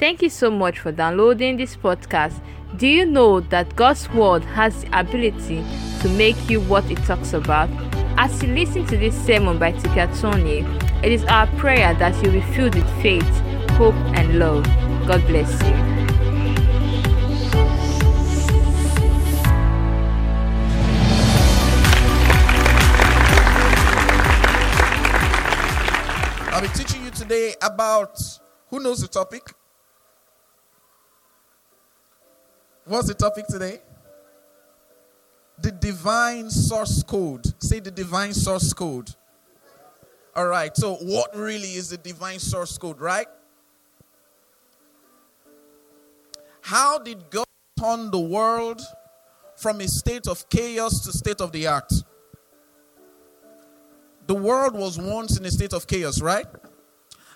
Thank you so much for downloading this podcast. Do you know that God's Word has the ability to make you what it talks about? As you listen to this sermon by Tika Tony, it is our prayer that you will be filled with faith, hope, and love. God bless you. I'll be teaching you today about who knows the topic? What's the topic today? The divine source code. Say the divine source code. All right. So, what really is the divine source code, right? How did God turn the world from a state of chaos to state of the art? The world was once in a state of chaos, right?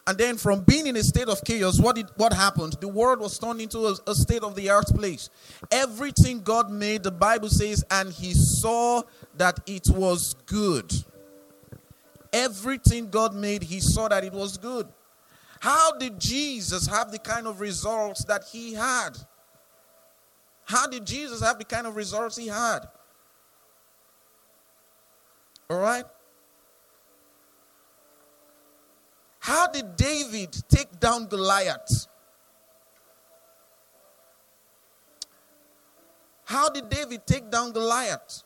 And then from being in a state of chaos, what did what happened? The world was turned into a, a state of the art place. Everything God made, the Bible says, and he saw that it was good. Everything God made, he saw that it was good. How did Jesus have the kind of results that he had? How did Jesus have the kind of results he had? All right? How did David take down Goliath? How did David take down Goliath?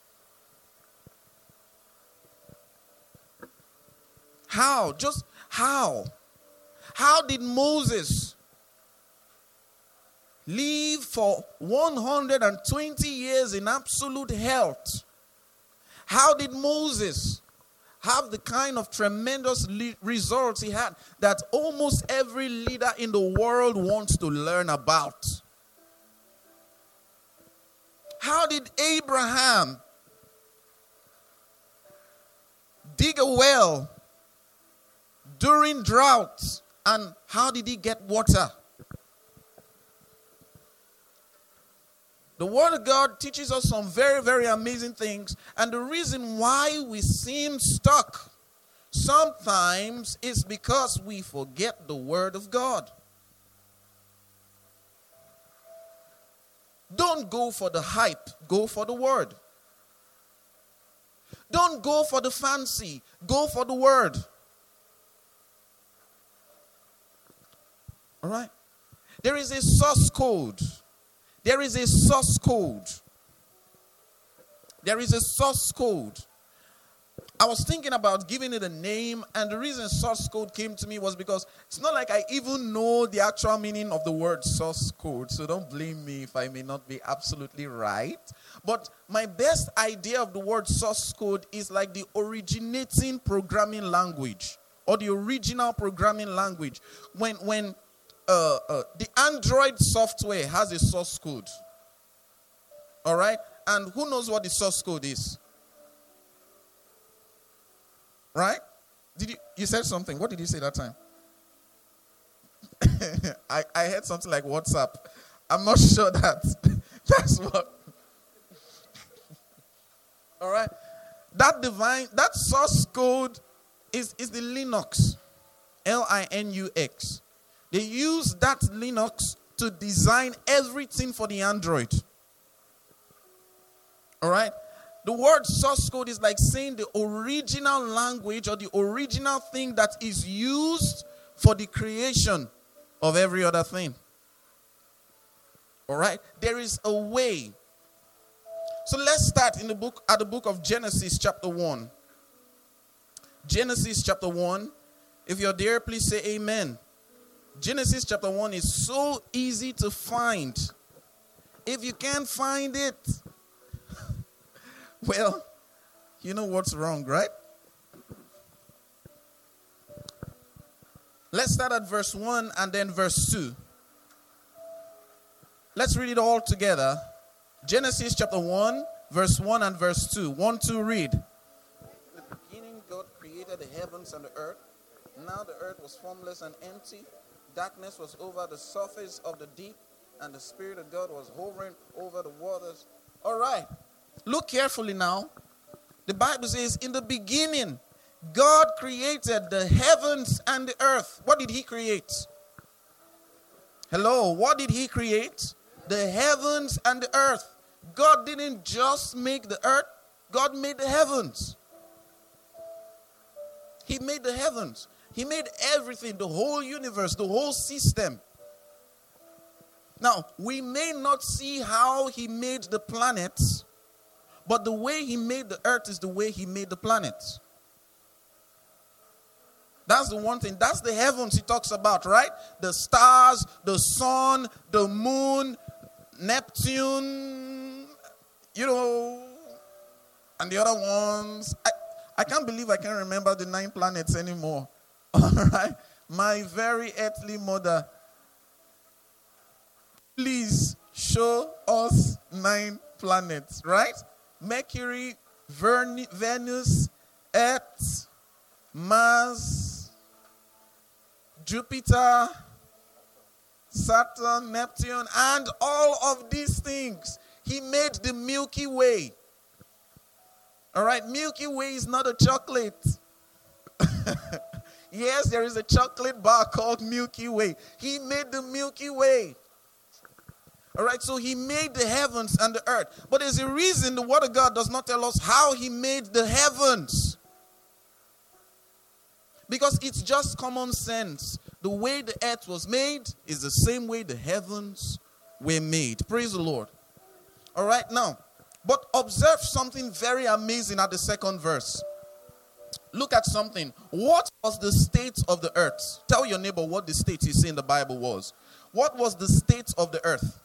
How? Just how? How did Moses live for 120 years in absolute health? How did Moses have the kind of tremendous le- results he had that almost every leader in the world wants to learn about. How did Abraham dig a well during droughts and how did he get water? The Word of God teaches us some very, very amazing things. And the reason why we seem stuck sometimes is because we forget the Word of God. Don't go for the hype, go for the Word. Don't go for the fancy, go for the Word. All right? There is a source code there is a source code. There is a source code. I was thinking about giving it a name, and the reason source code came to me was because it's not like I even know the actual meaning of the word source code. So don't blame me if I may not be absolutely right. But my best idea of the word source code is like the originating programming language or the original programming language. When, when uh, uh, the Android software has a source code. All right? And who knows what the source code is? Right? Did you you said something? What did you say that time? I, I heard something like WhatsApp. I'm not sure that that's what. All right. That divine, that source code is, is the Linux. L I N U X. They use that Linux to design everything for the Android. All right? The word source code is like saying the original language or the original thing that is used for the creation of every other thing. All right? There is a way. So let's start in the book at the book of Genesis chapter 1. Genesis chapter 1. If you're there, please say amen. Genesis chapter 1 is so easy to find. If you can't find it, well, you know what's wrong, right? Let's start at verse 1 and then verse 2. Let's read it all together. Genesis chapter 1, verse 1 and verse 2. 1 2 read. In the beginning, God created the heavens and the earth. Now the earth was formless and empty Darkness was over the surface of the deep, and the Spirit of God was hovering over the waters. All right. Look carefully now. The Bible says, In the beginning, God created the heavens and the earth. What did He create? Hello, what did he create? The heavens and the earth. God didn't just make the earth, God made the heavens. He made the heavens. He made everything, the whole universe, the whole system. Now, we may not see how he made the planets, but the way he made the earth is the way he made the planets. That's the one thing. That's the heavens he talks about, right? The stars, the sun, the moon, Neptune, you know, and the other ones. I, I can't believe I can't remember the nine planets anymore. All right? My very earthly mother please show us nine planets, right? Mercury, Venus, Earth, Mars, Jupiter, Saturn, Neptune, and all of these things. He made the Milky Way. All right, Milky Way is not a chocolate. yes, there is a chocolate bar called Milky Way. He made the Milky Way. All right, so he made the heavens and the earth. But there's a reason the word of God does not tell us how he made the heavens. Because it's just common sense. The way the earth was made is the same way the heavens were made. Praise the Lord. All right, now, but observe something very amazing at the second verse. Look at something. What was the state of the earth? Tell your neighbor what the state you see in the Bible was. What was the state of the earth?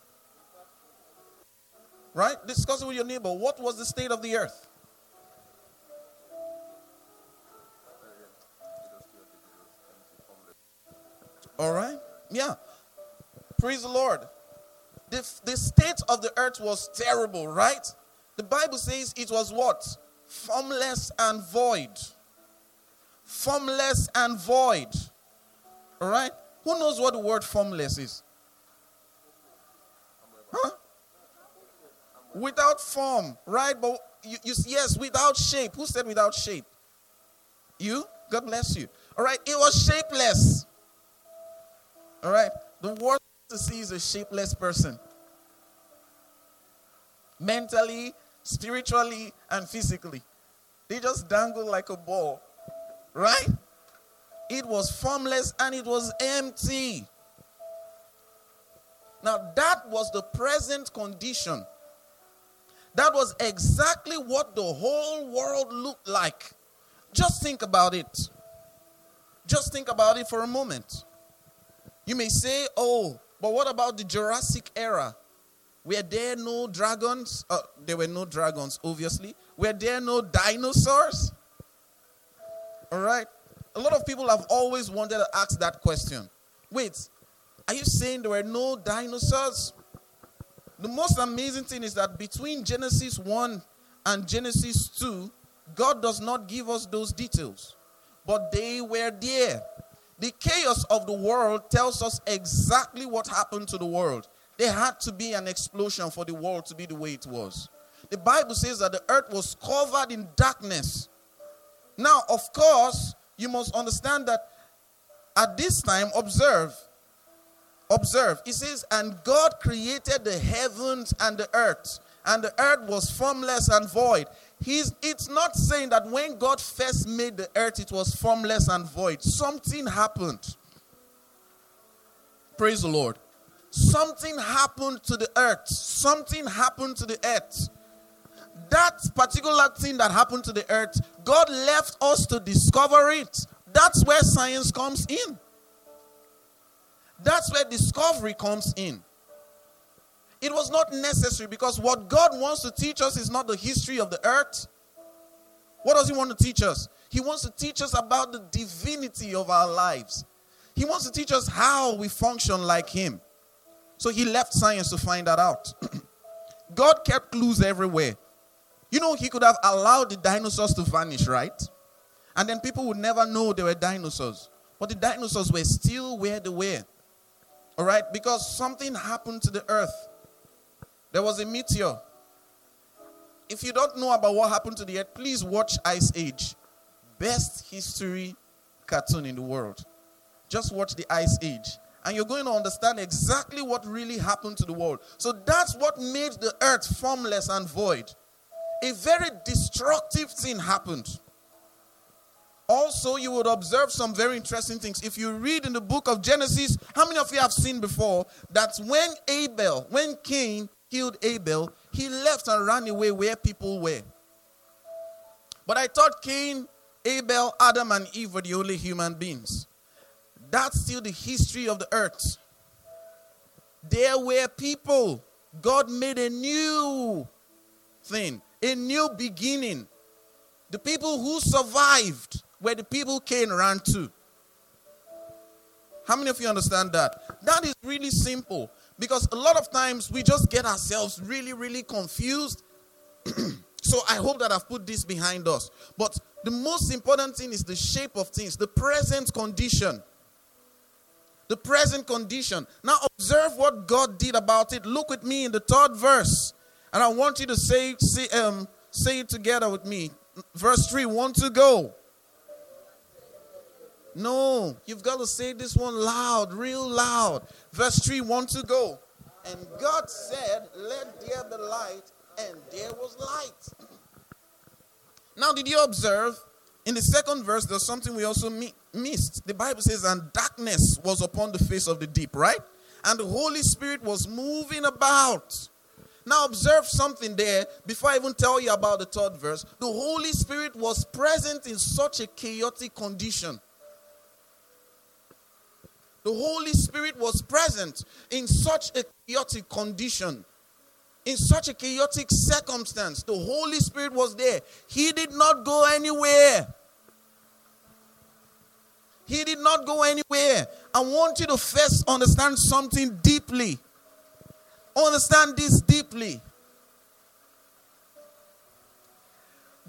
Right? Discuss it with your neighbor. What was the state of the earth? All right? Yeah. Praise the Lord. The, the state of the earth was terrible, right? The Bible says it was what? Formless and void. Formless and void. All right? Who knows what the word formless is? Huh? Without form, right? But you, you, yes, without shape. Who said without shape? You? God bless you. All right, it was shapeless. All right, the worst to see is a shapeless person. Mentally, spiritually, and physically. They just dangle like a ball. Right? It was formless and it was empty. Now, that was the present condition that was exactly what the whole world looked like. Just think about it. Just think about it for a moment. You may say, oh, but what about the Jurassic era? Were there no dragons? Uh, there were no dragons, obviously. Were there no dinosaurs? All right. A lot of people have always wanted to ask that question. Wait, are you saying there were no dinosaurs? The most amazing thing is that between Genesis 1 and Genesis 2, God does not give us those details, but they were there. The chaos of the world tells us exactly what happened to the world. There had to be an explosion for the world to be the way it was. The Bible says that the earth was covered in darkness. Now, of course, you must understand that at this time, observe, Observe, it says, And God created the heavens and the earth, and the earth was formless and void. He's, it's not saying that when God first made the earth, it was formless and void. Something happened. Praise the Lord. Something happened to the earth. Something happened to the earth. That particular thing that happened to the earth, God left us to discover it. That's where science comes in. That's where discovery comes in. It was not necessary because what God wants to teach us is not the history of the earth. What does He want to teach us? He wants to teach us about the divinity of our lives. He wants to teach us how we function like Him. So He left science to find that out. God kept clues everywhere. You know, He could have allowed the dinosaurs to vanish, right? And then people would never know they were dinosaurs. But the dinosaurs were still where they were. All right? Because something happened to the earth. There was a meteor. If you don't know about what happened to the earth, please watch Ice Age. Best history cartoon in the world. Just watch the Ice Age and you're going to understand exactly what really happened to the world. So that's what made the earth formless and void. A very destructive thing happened. Also, you would observe some very interesting things. If you read in the book of Genesis, how many of you have seen before that when Abel, when Cain killed Abel, he left and ran away where people were? But I thought Cain, Abel, Adam, and Eve were the only human beings. That's still the history of the earth. There were people. God made a new thing, a new beginning. The people who survived were the people Cain ran to. How many of you understand that? That is really simple because a lot of times we just get ourselves really, really confused. so I hope that I've put this behind us. But the most important thing is the shape of things, the present condition. The present condition. Now observe what God did about it. Look with me in the third verse. And I want you to say, say, um, say it together with me. Verse 3, want to go. No, you've got to say this one loud, real loud. Verse 3 want to go. And God said, Let there be light, and there was light. now, did you observe? In the second verse, there's something we also mi- missed. The Bible says, And darkness was upon the face of the deep, right? And the Holy Spirit was moving about. Now, observe something there before I even tell you about the third verse. The Holy Spirit was present in such a chaotic condition. The Holy Spirit was present in such a chaotic condition, in such a chaotic circumstance. The Holy Spirit was there. He did not go anywhere. He did not go anywhere. I want you to first understand something deeply. Understand this deeply.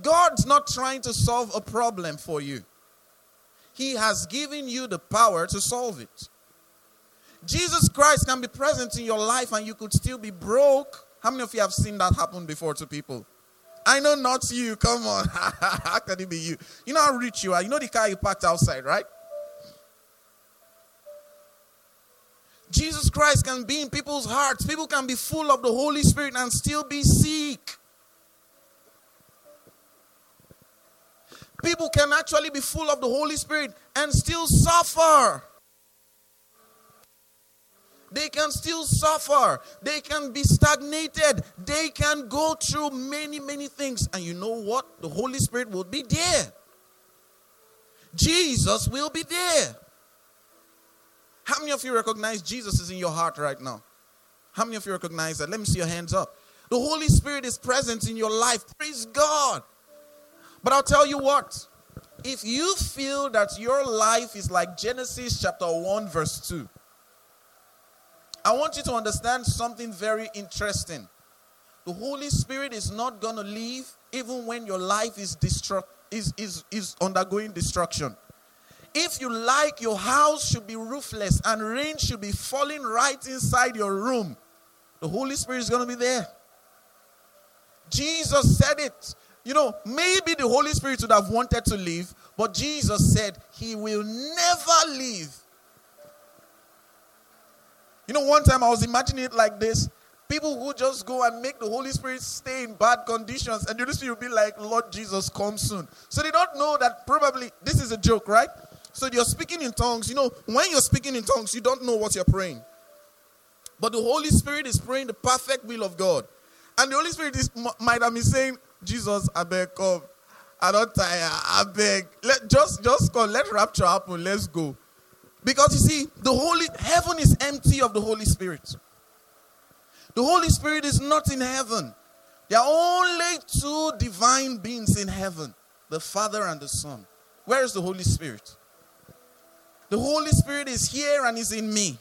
God's not trying to solve a problem for you. He has given you the power to solve it. Jesus Christ can be present in your life and you could still be broke. How many of you have seen that happen before to people? I know not you. Come on. how can it be you? You know how rich you are. You know the car you parked outside, right? Jesus Christ can be in people's hearts. People can be full of the Holy Spirit and still be sick. People can actually be full of the Holy Spirit and still suffer. They can still suffer. They can be stagnated. They can go through many, many things. And you know what? The Holy Spirit will be there. Jesus will be there. How many of you recognize Jesus is in your heart right now? How many of you recognize that? Let me see your hands up. The Holy Spirit is present in your life. Praise God. But I'll tell you what, if you feel that your life is like Genesis chapter 1, verse 2, I want you to understand something very interesting. The Holy Spirit is not going to leave even when your life is, destru- is, is, is undergoing destruction. If you like, your house should be roofless and rain should be falling right inside your room, the Holy Spirit is going to be there. Jesus said it. You know, maybe the Holy Spirit would have wanted to leave, but Jesus said he will never leave. You know, one time I was imagining it like this. People who just go and make the Holy Spirit stay in bad conditions, and the Holy Spirit will be like, Lord Jesus, come soon. So they don't know that probably this is a joke, right? So you're speaking in tongues. You know, when you're speaking in tongues, you don't know what you're praying. But the Holy Spirit is praying the perfect will of God. And the Holy Spirit is, might have been saying, Jesus, I beg, come. I don't tire. I beg. Let just just come. Let rapture happen. Let's go. Because you see, the holy heaven is empty of the Holy Spirit. The Holy Spirit is not in heaven. There are only two divine beings in heaven the Father and the Son. Where is the Holy Spirit? The Holy Spirit is here and is in me.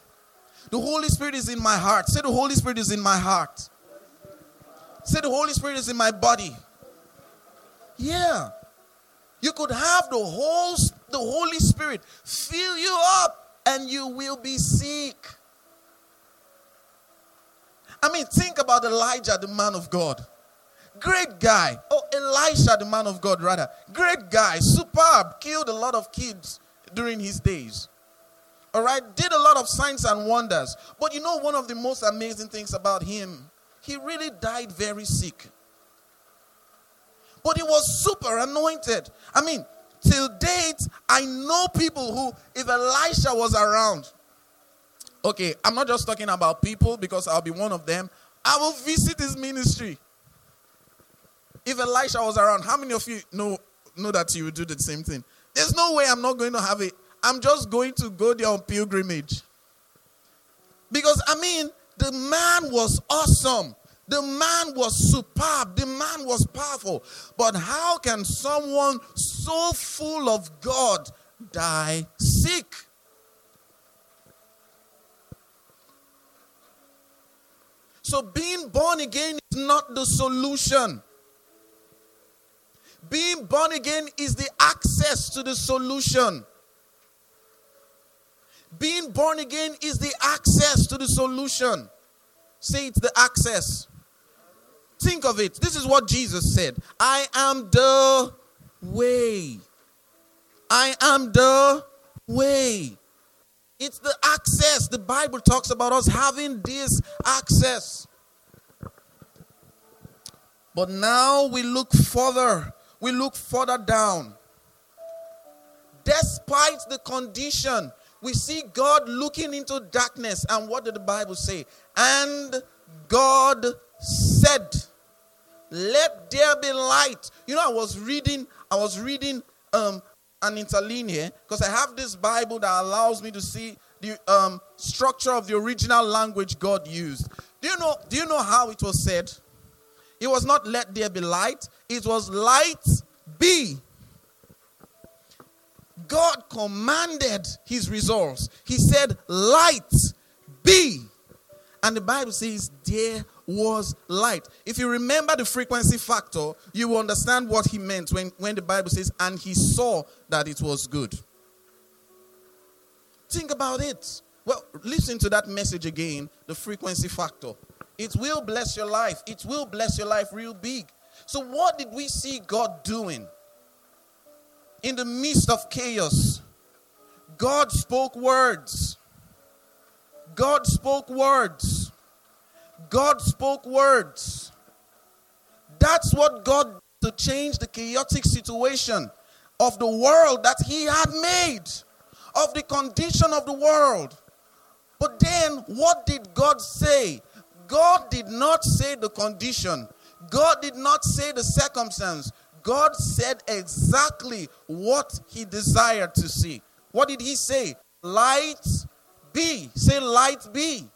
The Holy Spirit is in my heart. Say, the Holy Spirit is in my heart. Say, the Holy Spirit is in my body. Yeah. You could have the whole the Holy Spirit fill you up and you will be sick. I mean, think about Elijah, the man of God. Great guy. Oh, Elisha, the man of God, rather. Great guy. Superb. Killed a lot of kids during his days. All right, did a lot of signs and wonders. But you know, one of the most amazing things about him, he really died very sick. But he was super anointed. I mean, till date, I know people who, if Elisha was around, okay, I'm not just talking about people because I'll be one of them. I will visit his ministry. If Elisha was around, how many of you know, know that you would do the same thing? There's no way I'm not going to have it. I'm just going to go there on pilgrimage. Because, I mean, the man was awesome. The man was superb. The man was powerful. But how can someone so full of God die sick? So, being born again is not the solution. Being born again is the access to the solution. Being born again is the access to the solution. Say it's the access. Think of it. This is what Jesus said I am the way. I am the way. It's the access. The Bible talks about us having this access. But now we look further. We look further down. Despite the condition, we see God looking into darkness. And what did the Bible say? And God said, Let there be light. You know, I was reading, I was reading um, an interlinear because I have this Bible that allows me to see the um, structure of the original language God used. Do you know? Do you know how it was said? It was not let there be light. It was light be. God commanded his results. He said, Light be. And the Bible says, There was light. If you remember the frequency factor, you will understand what he meant when, when the Bible says, And he saw that it was good. Think about it. Well, listen to that message again the frequency factor. It will bless your life. It will bless your life real big. So, what did we see God doing? In the midst of chaos, God spoke words. God spoke words. God spoke words. That's what God to change the chaotic situation of the world that He had made, of the condition of the world. But then, what did God say? God did not say the condition, God did not say the circumstance. God said exactly what He desired to see. What did He say? Light be. Say, light be.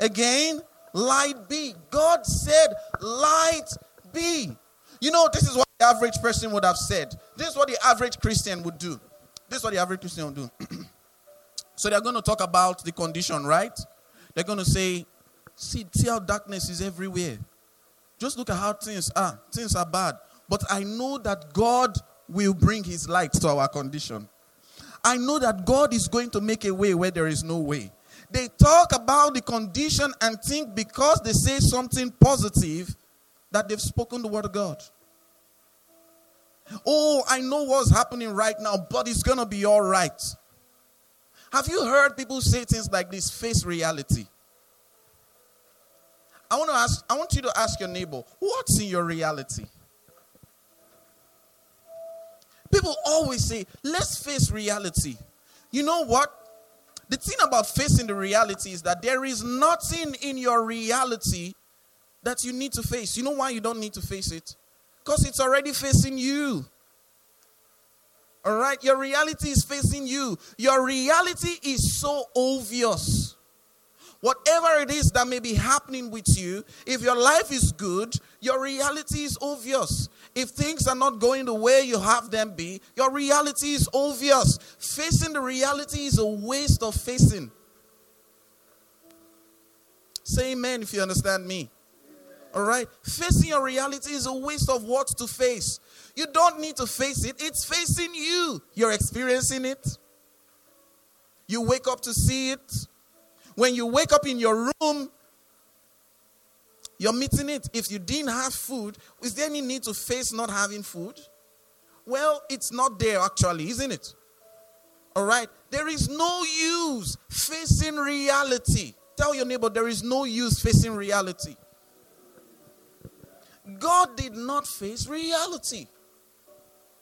Again, light be. God said, light be. You know, this is what the average person would have said. This is what the average Christian would do. This is what the average Christian would do. so they're going to talk about the condition, right? They're going to say, see, see how darkness is everywhere. Just look at how things are. Things are bad. But I know that God will bring his light to our condition. I know that God is going to make a way where there is no way. They talk about the condition and think because they say something positive that they've spoken the word of God. Oh, I know what's happening right now, but it's going to be all right. Have you heard people say things like this face reality? I want to ask I want you to ask your neighbor, what's in your reality? People always say, let's face reality. You know what? The thing about facing the reality is that there is nothing in your reality that you need to face. You know why you don't need to face it? Because it's already facing you. All right? Your reality is facing you. Your reality is so obvious. Whatever it is that may be happening with you, if your life is good, your reality is obvious. If things are not going the way you have them be, your reality is obvious. Facing the reality is a waste of facing. Say amen if you understand me. All right? Facing your reality is a waste of what to face. You don't need to face it, it's facing you. You're experiencing it. You wake up to see it. When you wake up in your room, you're meeting it. If you didn't have food, is there any need to face not having food? Well, it's not there actually, isn't it? All right? There is no use facing reality. Tell your neighbor, there is no use facing reality. God did not face reality.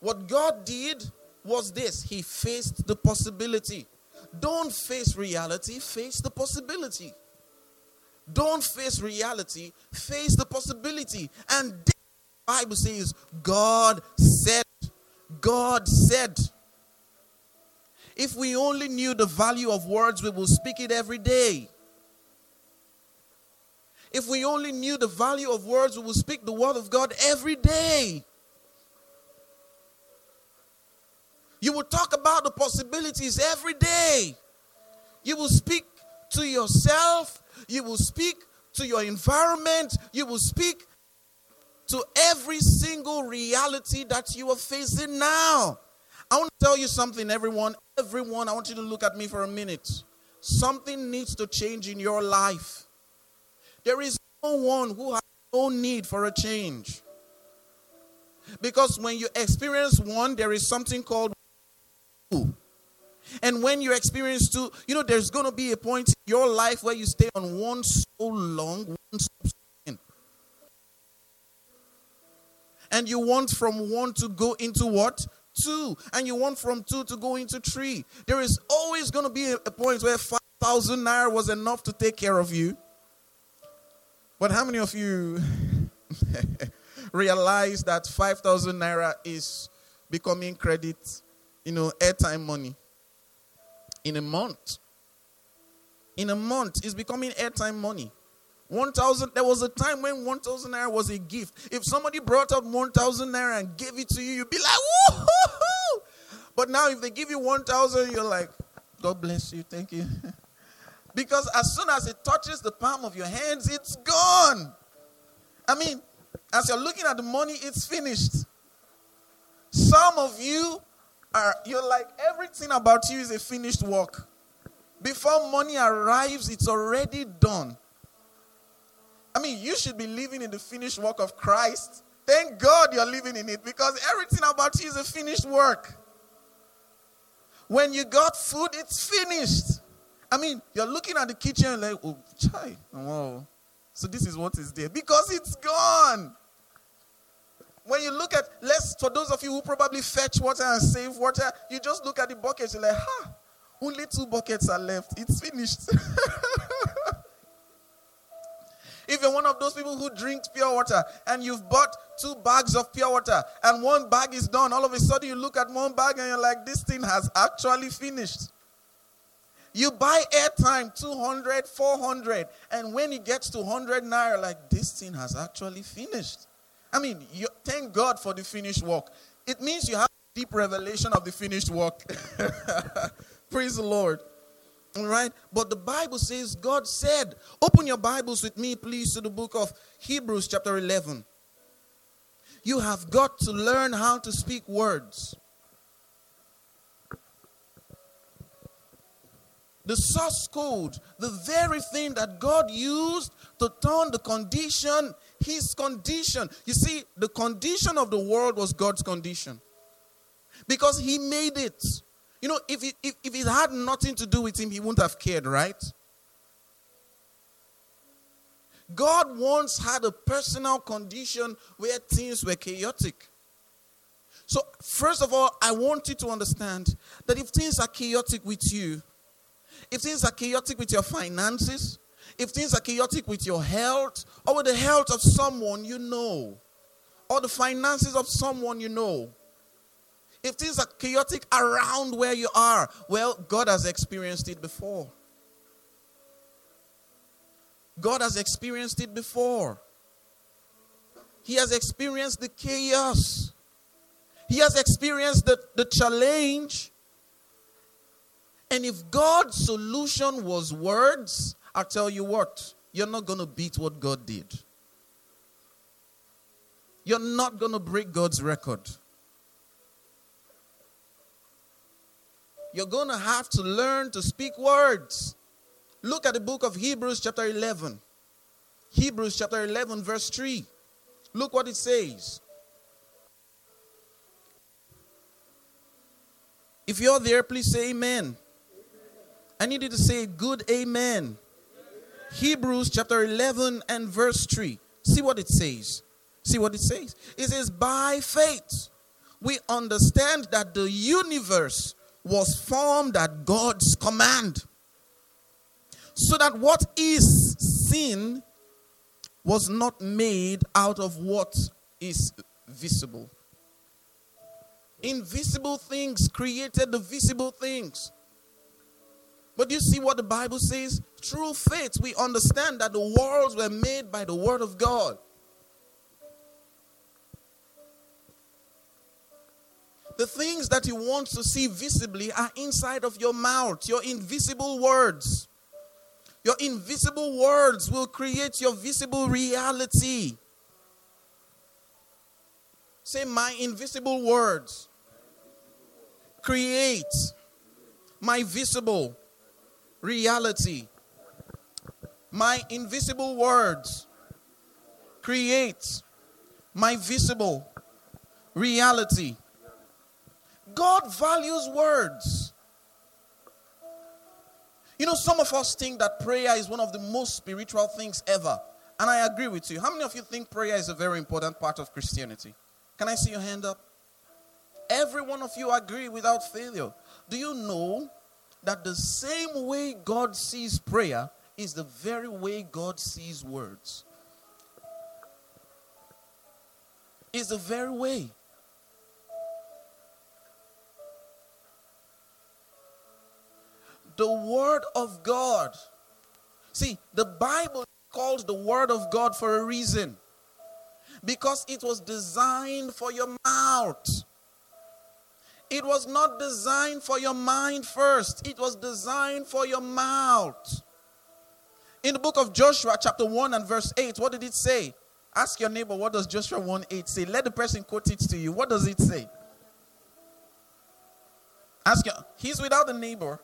What God did was this He faced the possibility. Don't face reality, face the possibility. Don't face reality, face the possibility. And the Bible says, God said, God said. If we only knew the value of words, we will speak it every day. If we only knew the value of words, we will speak the word of God every day. You will talk about the possibilities every day. You will speak to yourself, you will speak to your environment, you will speak to every single reality that you are facing now. I want to tell you something, everyone. Everyone, I want you to look at me for a minute. Something needs to change in your life. There is no one who has no need for a change. Because when you experience one, there is something called And when you experience two, you know, there's going to be a point in your life where you stay on one so long, one substance. And you want from one to go into what? Two. And you want from two to go into three. There is always going to be a, a point where 5,000 naira was enough to take care of you. But how many of you realize that 5,000 naira is becoming credit, you know, airtime money in a month? In a month, it's becoming airtime money. 1,000, there was a time when 1,000 naira was a gift. If somebody brought up 1,000 naira and gave it to you, you'd be like, woo But now, if they give you 1,000, you're like, God bless you, thank you. because as soon as it touches the palm of your hands, it's gone. I mean, as you're looking at the money, it's finished. Some of you are, you're like, everything about you is a finished work. Before money arrives, it's already done. I mean, you should be living in the finished work of Christ. Thank God you're living in it because everything about you is a finished work. When you got food, it's finished. I mean, you're looking at the kitchen like, oh, chai, wow. So this is what is there because it's gone. When you look at, let's, for those of you who probably fetch water and save water, you just look at the buckets, you're like, ha, only two buckets are left. It's finished. If you're one of those people who drinks pure water and you've bought two bags of pure water and one bag is done, all of a sudden you look at one bag and you're like, this thing has actually finished. You buy airtime 200, 400, and when it gets to 100 naira, like this thing has actually finished. I mean, you, thank God for the finished work. It means you have deep revelation of the finished work. Praise the Lord. All right. But the Bible says, God said, open your Bibles with me, please, to the book of Hebrews, chapter 11. You have got to learn how to speak words. The source code, the very thing that God used to turn the condition, his condition. You see, the condition of the world was God's condition because he made it. You know, if it, if, if it had nothing to do with him, he wouldn't have cared, right? God once had a personal condition where things were chaotic. So, first of all, I want you to understand that if things are chaotic with you, if things are chaotic with your finances, if things are chaotic with your health, or with the health of someone you know, or the finances of someone you know, if things are chaotic around where you are, well, God has experienced it before. God has experienced it before. He has experienced the chaos. He has experienced the, the challenge. And if God's solution was words, I'll tell you what, you're not going to beat what God did. You're not going to break God's record. you're going to have to learn to speak words. Look at the book of Hebrews, chapter 11. Hebrews, chapter 11, verse 3. Look what it says. If you're there, please say amen. I need you to say good amen. Hebrews chapter 11 and verse 3. See what it says. See what it says. It says, By faith, we understand that the universe was formed at God's command. So that what is seen was not made out of what is visible. Invisible things created the visible things. But you see what the Bible says? Through faith, we understand that the worlds were made by the Word of God. The things that you want to see visibly are inside of your mouth, your invisible words. Your invisible words will create your visible reality. Say, My invisible words create my visible reality. My invisible words create my visible reality. God values words. You know, some of us think that prayer is one of the most spiritual things ever. And I agree with you. How many of you think prayer is a very important part of Christianity? Can I see your hand up? Every one of you agree without failure. Do you know that the same way God sees prayer is the very way God sees words? Is the very way. The Word of God. See, the Bible calls the Word of God for a reason because it was designed for your mouth. It was not designed for your mind first, it was designed for your mouth. In the book of Joshua, chapter 1 and verse 8, what did it say? Ask your neighbor, what does Joshua 1 8 say? Let the person quote it to you. What does it say? Ask your, he's without a neighbor.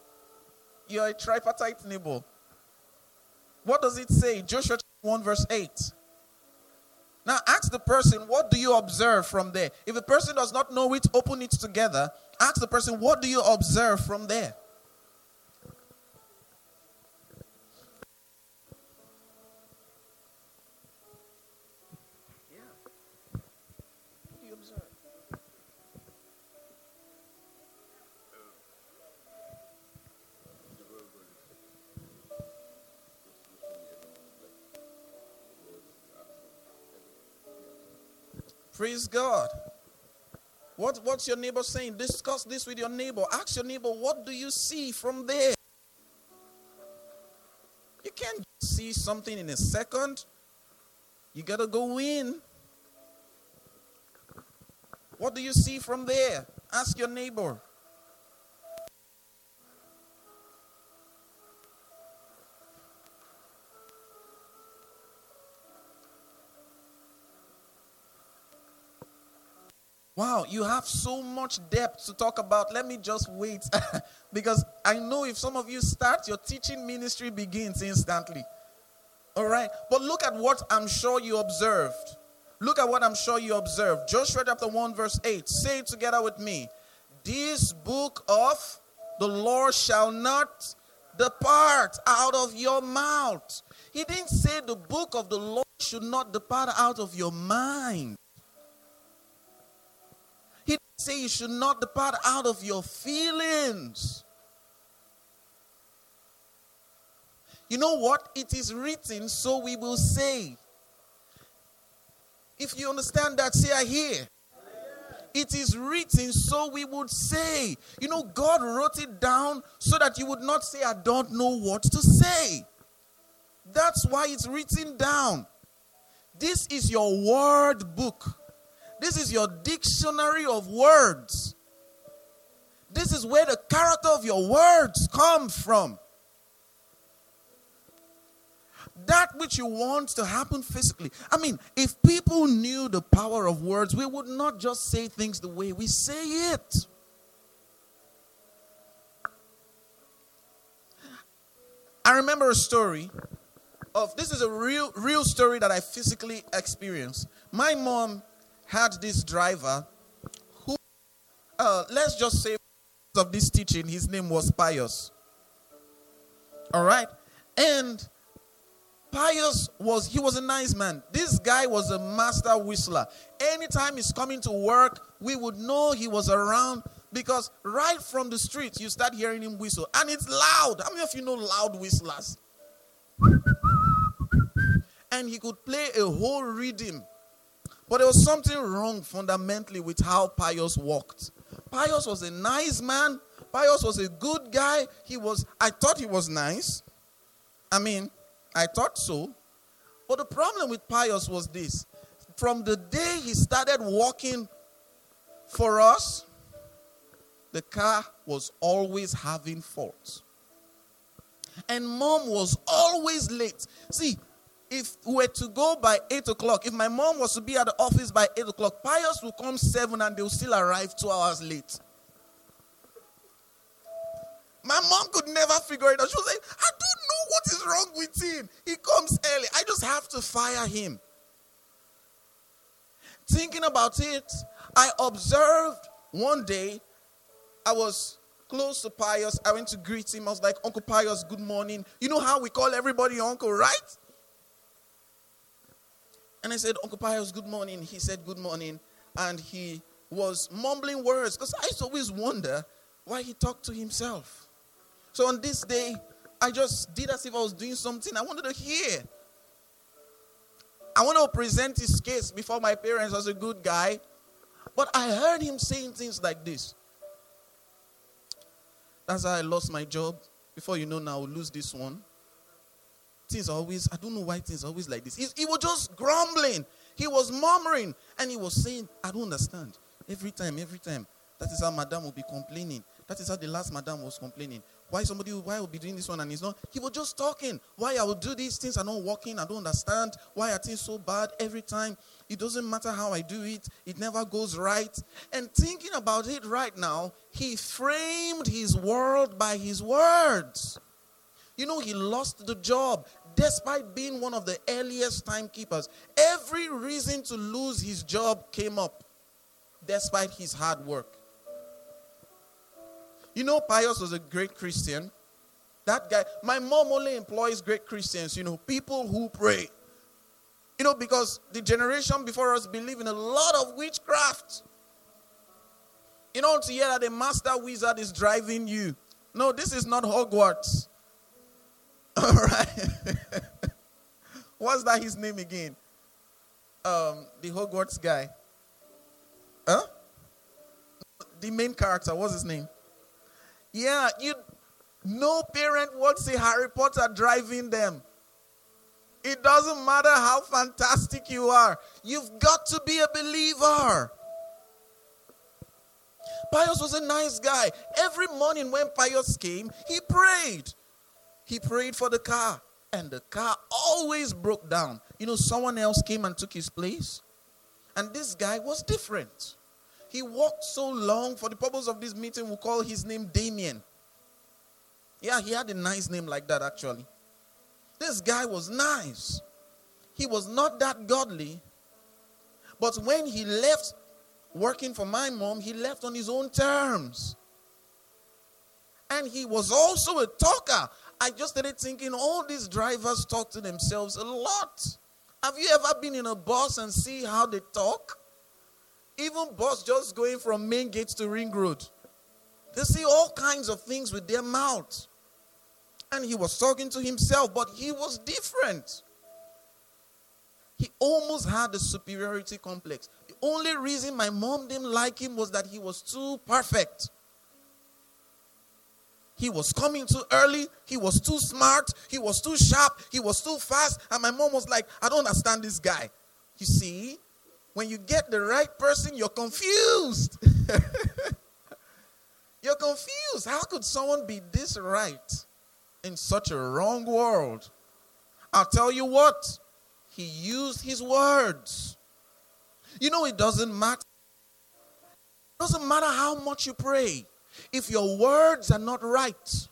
You're a tripartite neighbor. What does it say? Joshua 1 verse 8. Now ask the person, what do you observe from there? If the person does not know it, open it together. Ask the person, what do you observe from there? Praise God. What, what's your neighbor saying? Discuss this with your neighbor. Ask your neighbor, what do you see from there? You can't see something in a second. You got to go in. What do you see from there? Ask your neighbor. Wow, you have so much depth to talk about. Let me just wait. because I know if some of you start, your teaching ministry begins instantly. All right? But look at what I'm sure you observed. Look at what I'm sure you observed. Joshua chapter 1, verse 8. Say it together with me. This book of the Lord shall not depart out of your mouth. He didn't say the book of the Lord should not depart out of your mind say you should not depart out of your feelings. You know what? It is written, so we will say. If you understand that, say I hear. It is written, so we would say. You know, God wrote it down so that you would not say, I don't know what to say. That's why it's written down. This is your word book. This is your dictionary of words. This is where the character of your words come from. That which you want to happen physically. I mean, if people knew the power of words, we would not just say things the way we say it. I remember a story of this is a real real story that I physically experienced. My mom had this driver who, uh, let's just say, of this teaching, his name was Pius. All right? And Pius was he was a nice man. This guy was a master whistler. Anytime he's coming to work, we would know he was around because right from the street you start hearing him whistle and it's loud. How many of you know loud whistlers? And he could play a whole rhythm. But there was something wrong fundamentally with how Pius walked. Pius was a nice man. Pius was a good guy. He was I thought he was nice. I mean, I thought so. But the problem with Pius was this from the day he started walking for us, the car was always having faults. And mom was always late. See, if we were to go by 8 o'clock, if my mom was to be at the office by 8 o'clock, Pius will come 7 and they'll still arrive two hours late. My mom could never figure it out. She was like, I don't know what is wrong with him. He comes early. I just have to fire him. Thinking about it, I observed one day, I was close to Pius. I went to greet him. I was like, Uncle Pius, good morning. You know how we call everybody uncle, right? And I said, Uncle Pius, good morning. He said, Good morning. And he was mumbling words because I always wonder why he talked to himself. So on this day, I just did as if I was doing something I wanted to hear. I wanted to present his case before my parents as a good guy. But I heard him saying things like this. That's how I lost my job. Before you know now, I'll lose this one. Things always, I don't know why things always like this. He, he was just grumbling. He was murmuring. And he was saying, I don't understand. Every time, every time. That is how Madame will be complaining. That is how the last Madame was complaining. Why somebody why will be doing this one and he's not? He was just talking. Why I will do these things are not working. I don't understand. Why are things so bad every time? It doesn't matter how I do it. It never goes right. And thinking about it right now, he framed his world by his words. You know, he lost the job despite being one of the earliest timekeepers. Every reason to lose his job came up despite his hard work. You know, Pius was a great Christian. That guy, my mom only employs great Christians, you know, people who pray. You know, because the generation before us believe in a lot of witchcraft. You know, to hear that a master wizard is driving you. No, this is not Hogwarts. All right. What's that his name again? Um, the Hogwarts guy. Huh? The main character, what's his name? Yeah, you no parent wants a Harry Potter driving them. It doesn't matter how fantastic you are. You've got to be a believer. Pius was a nice guy. Every morning when Pius came, he prayed. He prayed for the car, and the car always broke down. You know, someone else came and took his place, and this guy was different. He walked so long. For the purpose of this meeting, we'll call his name Damien. Yeah, he had a nice name like that, actually. This guy was nice. He was not that godly. But when he left working for my mom, he left on his own terms. And he was also a talker. I just started thinking all these drivers talk to themselves a lot. Have you ever been in a bus and see how they talk? Even bus just going from main gates to ring road. They say all kinds of things with their mouth. And he was talking to himself, but he was different. He almost had a superiority complex. The only reason my mom didn't like him was that he was too perfect. He was coming too early. He was too smart. He was too sharp. He was too fast. And my mom was like, I don't understand this guy. You see, when you get the right person, you're confused. you're confused. How could someone be this right in such a wrong world? I'll tell you what, he used his words. You know, it doesn't matter. It doesn't matter how much you pray. If your words are not right,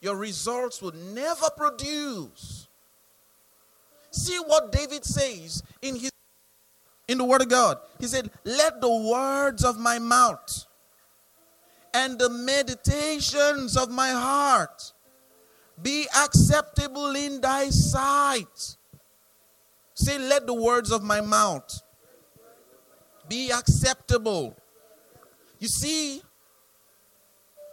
your results will never produce. See what David says in his in the word of God. He said, "Let the words of my mouth and the meditations of my heart be acceptable in thy sight. Say, let the words of my mouth be acceptable. You see,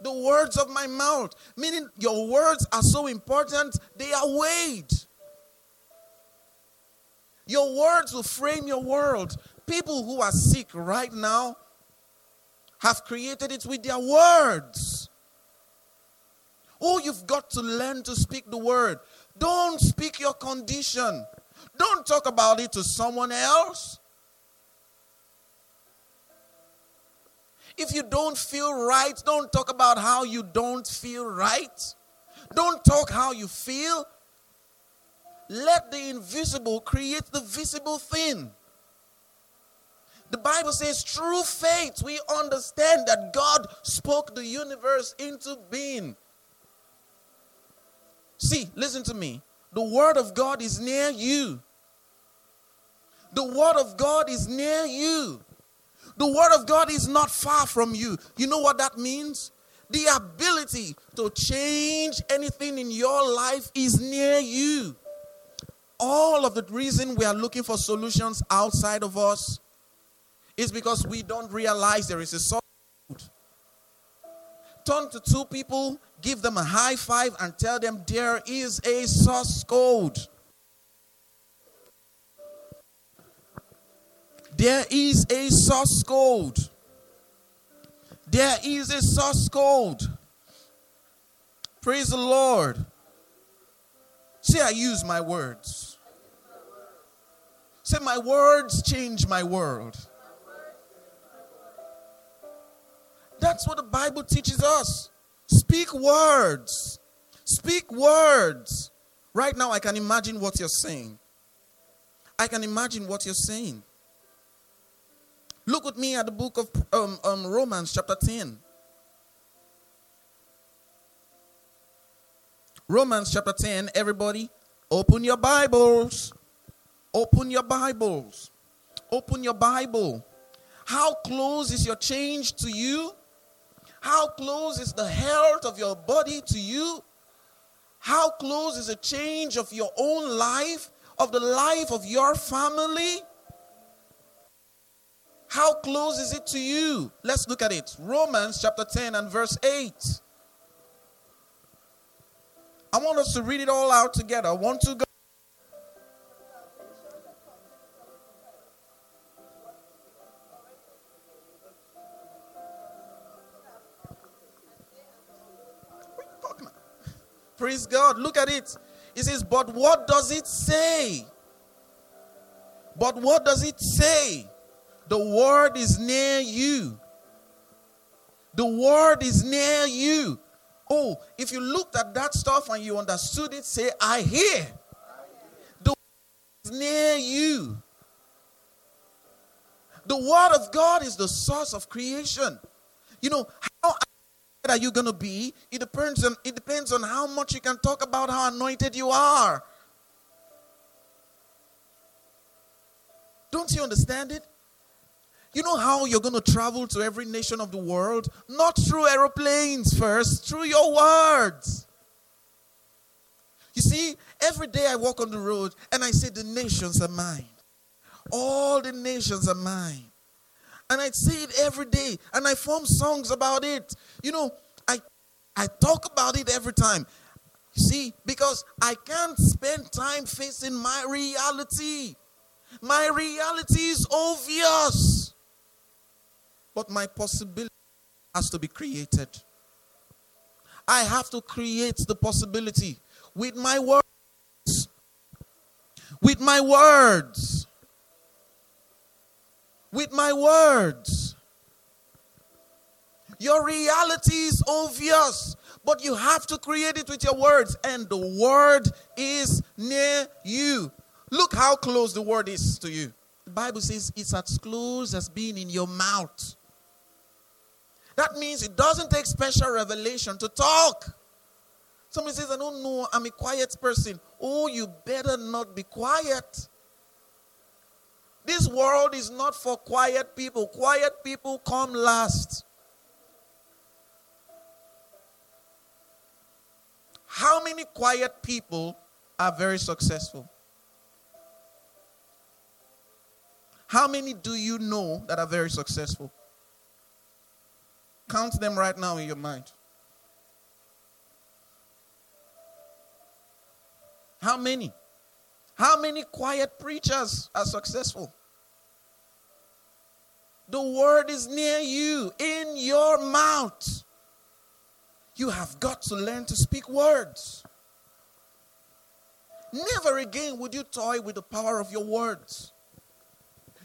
the words of my mouth, meaning your words are so important, they are weighed. Your words will frame your world. People who are sick right now have created it with their words. Oh, you've got to learn to speak the word. Don't speak your condition. Don't talk about it to someone else. If you don't feel right, don't talk about how you don't feel right. Don't talk how you feel. Let the invisible create the visible thing. The Bible says, through faith, we understand that God spoke the universe into being. See, listen to me. The Word of God is near you. The Word of God is near you. The Word of God is not far from you. You know what that means? The ability to change anything in your life is near you. All of the reason we are looking for solutions outside of us is because we don't realize there is a source. Turn to two people, give them a high five, and tell them there is a source code. There is a source code. There is a source code. Praise the Lord. Say, I use my words. Say, my words change my world. That's what the Bible teaches us. Speak words. Speak words. Right now, I can imagine what you're saying. I can imagine what you're saying. Look with me at the book of um, um, Romans, chapter 10. Romans chapter 10, everybody, open your Bibles. Open your Bibles. Open your Bible. How close is your change to you? How close is the health of your body to you? How close is a change of your own life, of the life of your family? How close is it to you? Let's look at it. Romans chapter 10 and verse 8. I want us to read it all out together. One, two, go. Praise God. Look at it. It says, But what does it say? But what does it say? The word is near you. The word is near you. Oh, if you looked at that stuff and you understood it, say, I hear. The word is near you. The word of God is the source of creation. You know, how are you going to be? It depends on it depends on how much you can talk about how anointed you are. Don't you understand it? You know how you're going to travel to every nation of the world? Not through aeroplanes first, through your words. You see, every day I walk on the road and I say, The nations are mine. All the nations are mine. And I say it every day and I form songs about it. You know, I I talk about it every time. See, because I can't spend time facing my reality. My reality is obvious. But my possibility has to be created. I have to create the possibility with my words. With my words with my words. Your reality is obvious, but you have to create it with your words, and the word is near you. Look how close the word is to you. The Bible says it's as close as being in your mouth. That means it doesn't take special revelation to talk. Somebody says, I don't know, I'm a quiet person. Oh, you better not be quiet. This world is not for quiet people. Quiet people come last. How many quiet people are very successful? How many do you know that are very successful? Count them right now in your mind. How many? How many quiet preachers are successful? The word is near you, in your mouth. You have got to learn to speak words. Never again would you toy with the power of your words.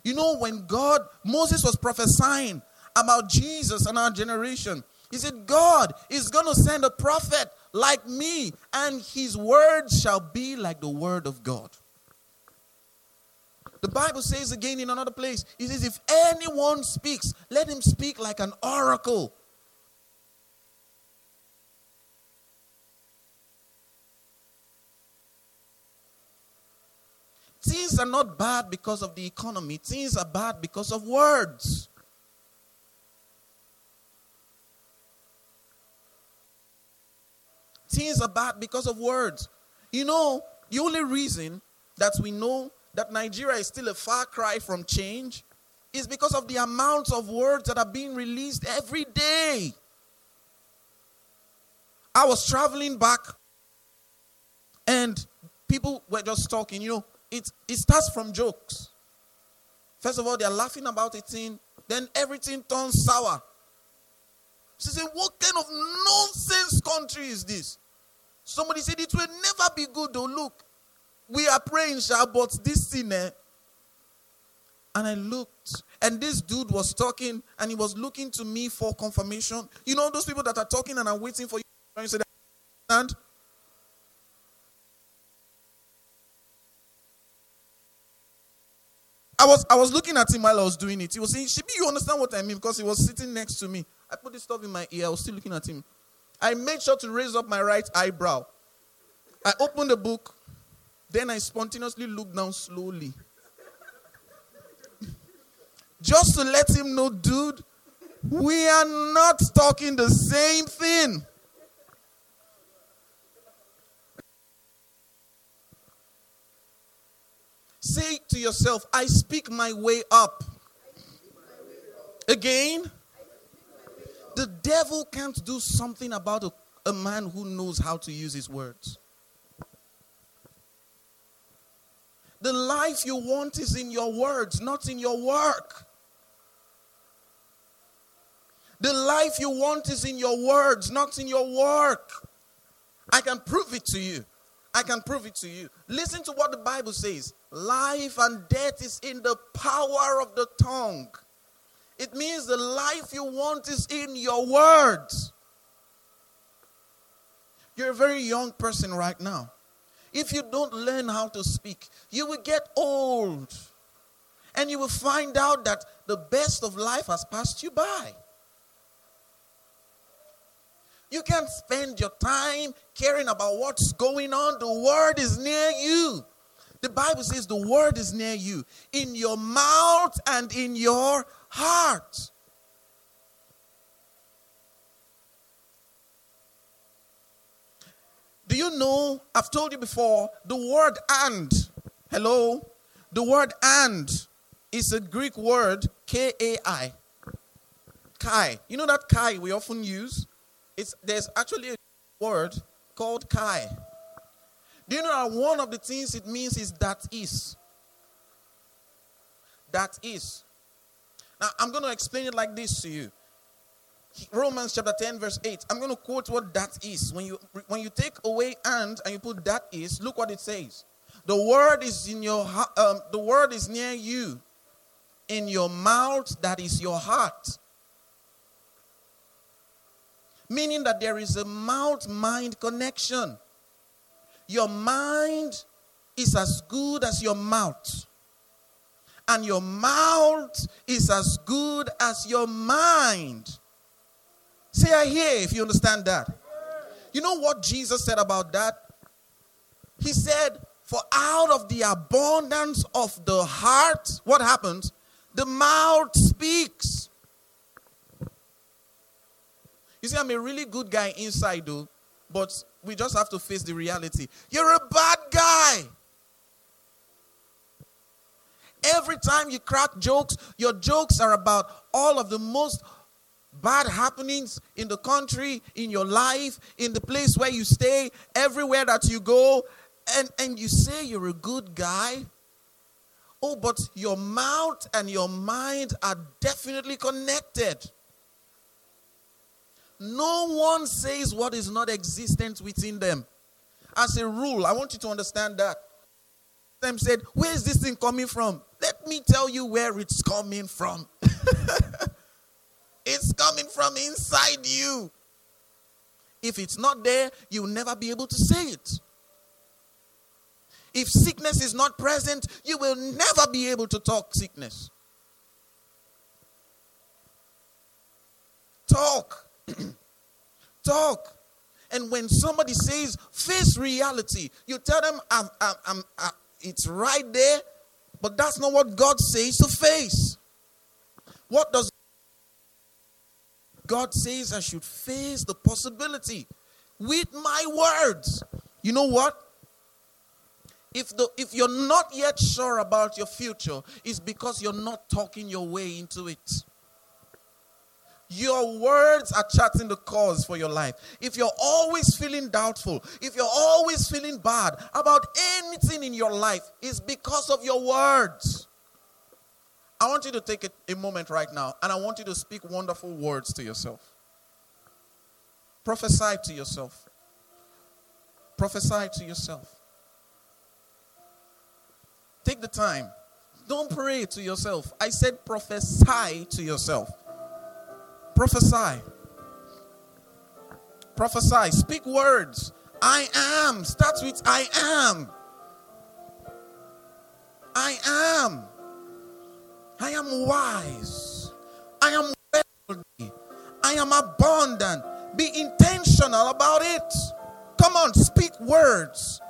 You know, when God, Moses was prophesying about Jesus and our generation, he said, God is going to send a prophet like me, and his words shall be like the word of God. The Bible says again in another place, it says, If anyone speaks, let him speak like an oracle. Things are not bad because of the economy, things are bad because of words. Things are bad because of words. You know, the only reason that we know that Nigeria is still a far cry from change is because of the amounts of words that are being released every day. I was traveling back and people were just talking, you know, it, it starts from jokes. First of all, they're laughing about a thing, then everything turns sour. She said, What kind of nonsense country is this? Somebody said, It will never be good, though. Look, we are praying, shall, but this thing, eh? And I looked, and this dude was talking, and he was looking to me for confirmation. You know, those people that are talking and are waiting for you. You say, and I was I was looking at him while I was doing it. He was saying, Shibi, you understand what I mean? Because he was sitting next to me. I put this stuff in my ear. I was still looking at him. I made sure to raise up my right eyebrow. I opened the book. Then I spontaneously looked down slowly. Just to let him know, dude, we are not talking the same thing. Say to yourself, I speak my way up. Again, the devil can't do something about a, a man who knows how to use his words. The life you want is in your words, not in your work. The life you want is in your words, not in your work. I can prove it to you. I can prove it to you. Listen to what the Bible says life and death is in the power of the tongue. It means the life you want is in your words. You're a very young person right now. If you don't learn how to speak, you will get old. And you will find out that the best of life has passed you by. You can't spend your time caring about what's going on. The word is near you. The Bible says the word is near you, in your mouth and in your heart. Do you know? I've told you before, the word and, hello? The word and is a Greek word, K A I. Kai. You know that Kai we often use? It's, there's actually a word called Kai. Do you know that one of the things it means is that is? That is. I'm going to explain it like this to you. Romans chapter 10, verse 8. I'm going to quote what that is. When you when you take away and and you put that is, look what it says. The word is in your um, the word is near you, in your mouth, that is your heart. Meaning that there is a mouth mind connection. Your mind is as good as your mouth. And your mouth is as good as your mind. Say, I hear if you understand that. You know what Jesus said about that? He said, For out of the abundance of the heart, what happens? The mouth speaks. You see, I'm a really good guy inside, though. But we just have to face the reality. You're a bad guy. Every time you crack jokes, your jokes are about all of the most bad happenings in the country, in your life, in the place where you stay, everywhere that you go, and, and you say you're a good guy. Oh, but your mouth and your mind are definitely connected. No one says what is not existent within them. As a rule, I want you to understand that. Them said, Where is this thing coming from? Let me tell you where it's coming from. it's coming from inside you. If it's not there, you'll never be able to say it. If sickness is not present, you will never be able to talk sickness. Talk. talk. And when somebody says, face reality, you tell them, I'm, I'm, I'm, I'm, it's right there, but that's not what God says to face. What does God says I should face the possibility with my words. You know what? If the if you're not yet sure about your future, it's because you're not talking your way into it. Your words are charting the course for your life. If you're always feeling doubtful, if you're always feeling bad about anything in your life, it's because of your words. I want you to take a, a moment right now and I want you to speak wonderful words to yourself. Prophesy to yourself. Prophesy to yourself. Take the time. Don't pray to yourself. I said prophesy to yourself. Prophesy. Prophesy. Speak words. I am. Starts with I am. I am. I am wise. I am wealthy. I am abundant. Be intentional about it. Come on, speak words.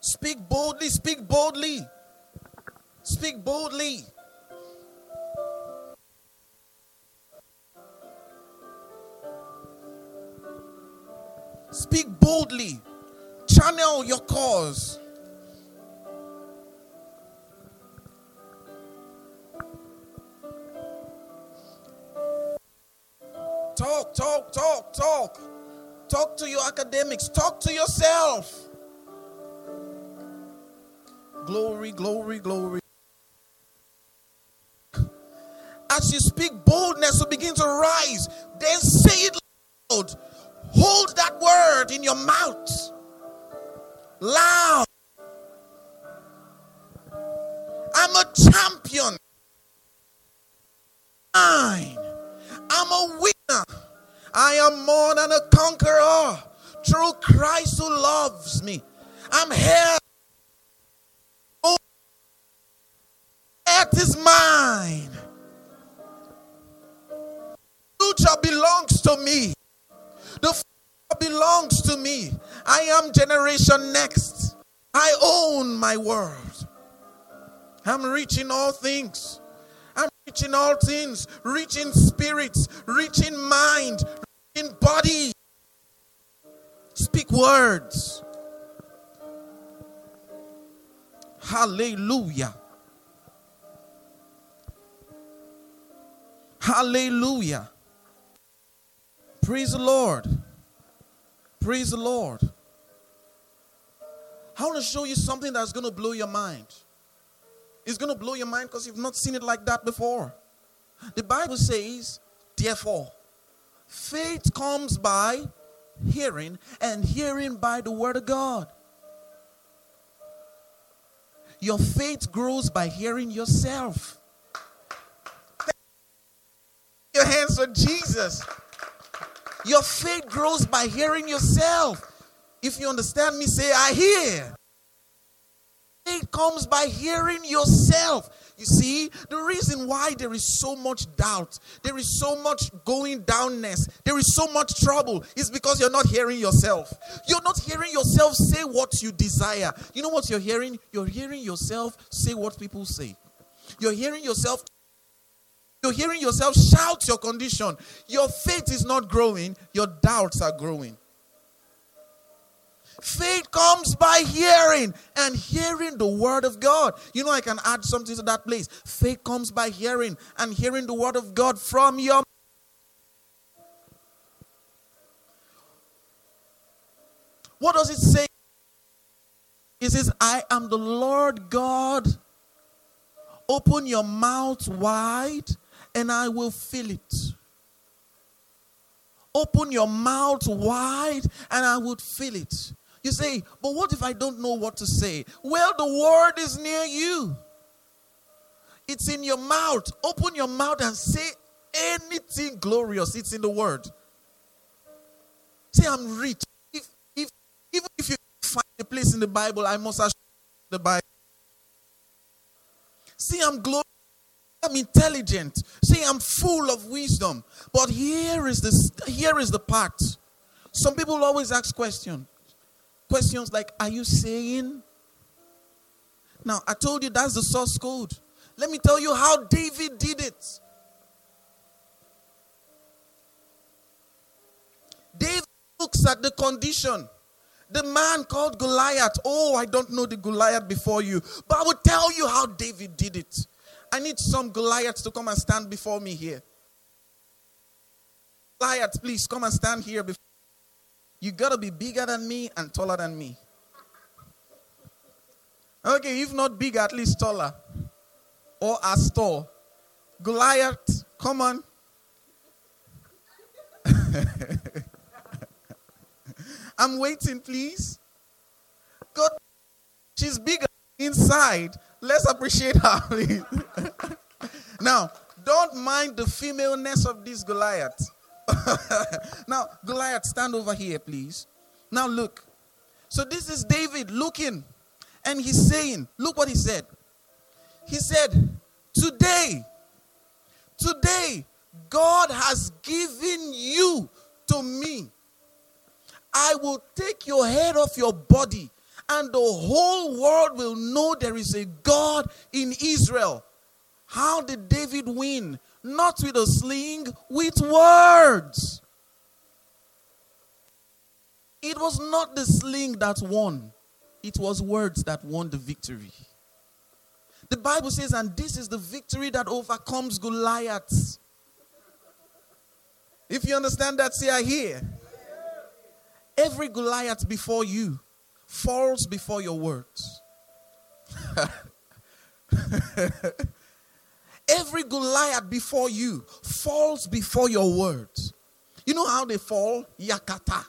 Speak boldly, speak boldly. Speak boldly. Speak boldly. Channel your cause. Talk, talk, talk, talk. Talk to your academics. Talk to yourself. Glory, glory, glory. As you speak, boldness will begin to rise. Then say it loud. Hold that word in your mouth. Loud. I'm a champion. I'm a winner. I am more than a conqueror through Christ who loves me. I'm here. Oh, earth is mine future belongs to me. The future belongs to me. I am generation next. I own my world. I'm reaching all things. I'm reaching all things, reaching spirits, reaching mind, reaching body. Speak words. Hallelujah. Hallelujah. Praise the Lord. Praise the Lord. I want to show you something that's going to blow your mind. It's going to blow your mind because you've not seen it like that before. The Bible says, therefore, faith comes by hearing, and hearing by the word of God. Your faith grows by hearing yourself. Your hands for Jesus. Your faith grows by hearing yourself. If you understand me, say, I hear. Faith comes by hearing yourself. You see, the reason why there is so much doubt, there is so much going downness, there is so much trouble is because you're not hearing yourself. You're not hearing yourself say what you desire. You know what you're hearing? You're hearing yourself say what people say. You're hearing yourself you're hearing yourself shout your condition, your faith is not growing, your doubts are growing. Faith comes by hearing and hearing the word of God. You know, I can add something to that place. Faith comes by hearing and hearing the word of God from your What does it say? It says, I am the Lord God. Open your mouth wide and I will fill it. Open your mouth wide and I would fill it. You say, but what if I don't know what to say? Well, the word is near you, it's in your mouth. Open your mouth and say anything glorious. It's in the word. Say, I'm rich. If, if, even if you find a place in the Bible, I must assure the Bible. See, I'm glorious. I'm intelligent. See, I'm full of wisdom. But here is the here is the part. Some people always ask questions. Questions like, Are you saying? Now, I told you that's the source code. Let me tell you how David did it. David looks at the condition. The man called Goliath. Oh, I don't know the Goliath before you, but I will tell you how David did it. I need some Goliaths to come and stand before me here. Goliath, please come and stand here before you got to be bigger than me and taller than me. Okay, if not bigger, at least taller. Or as tall. Goliath, come on. I'm waiting, please. God, she's bigger inside. Let's appreciate her, please. now, don't mind the femaleness of this Goliath. now, Goliath, stand over here, please. Now, look. So, this is David looking, and he's saying, Look what he said. He said, Today, today, God has given you to me. I will take your head off your body, and the whole world will know there is a God in Israel. How did David win? not with a sling, with words. It was not the sling that won, it was words that won the victory. The Bible says, and this is the victory that overcomes Goliath. If you understand that, say I hear. Every Goliath before you falls before your words. Every Goliath before you falls before your words. You know how they fall? Yakata.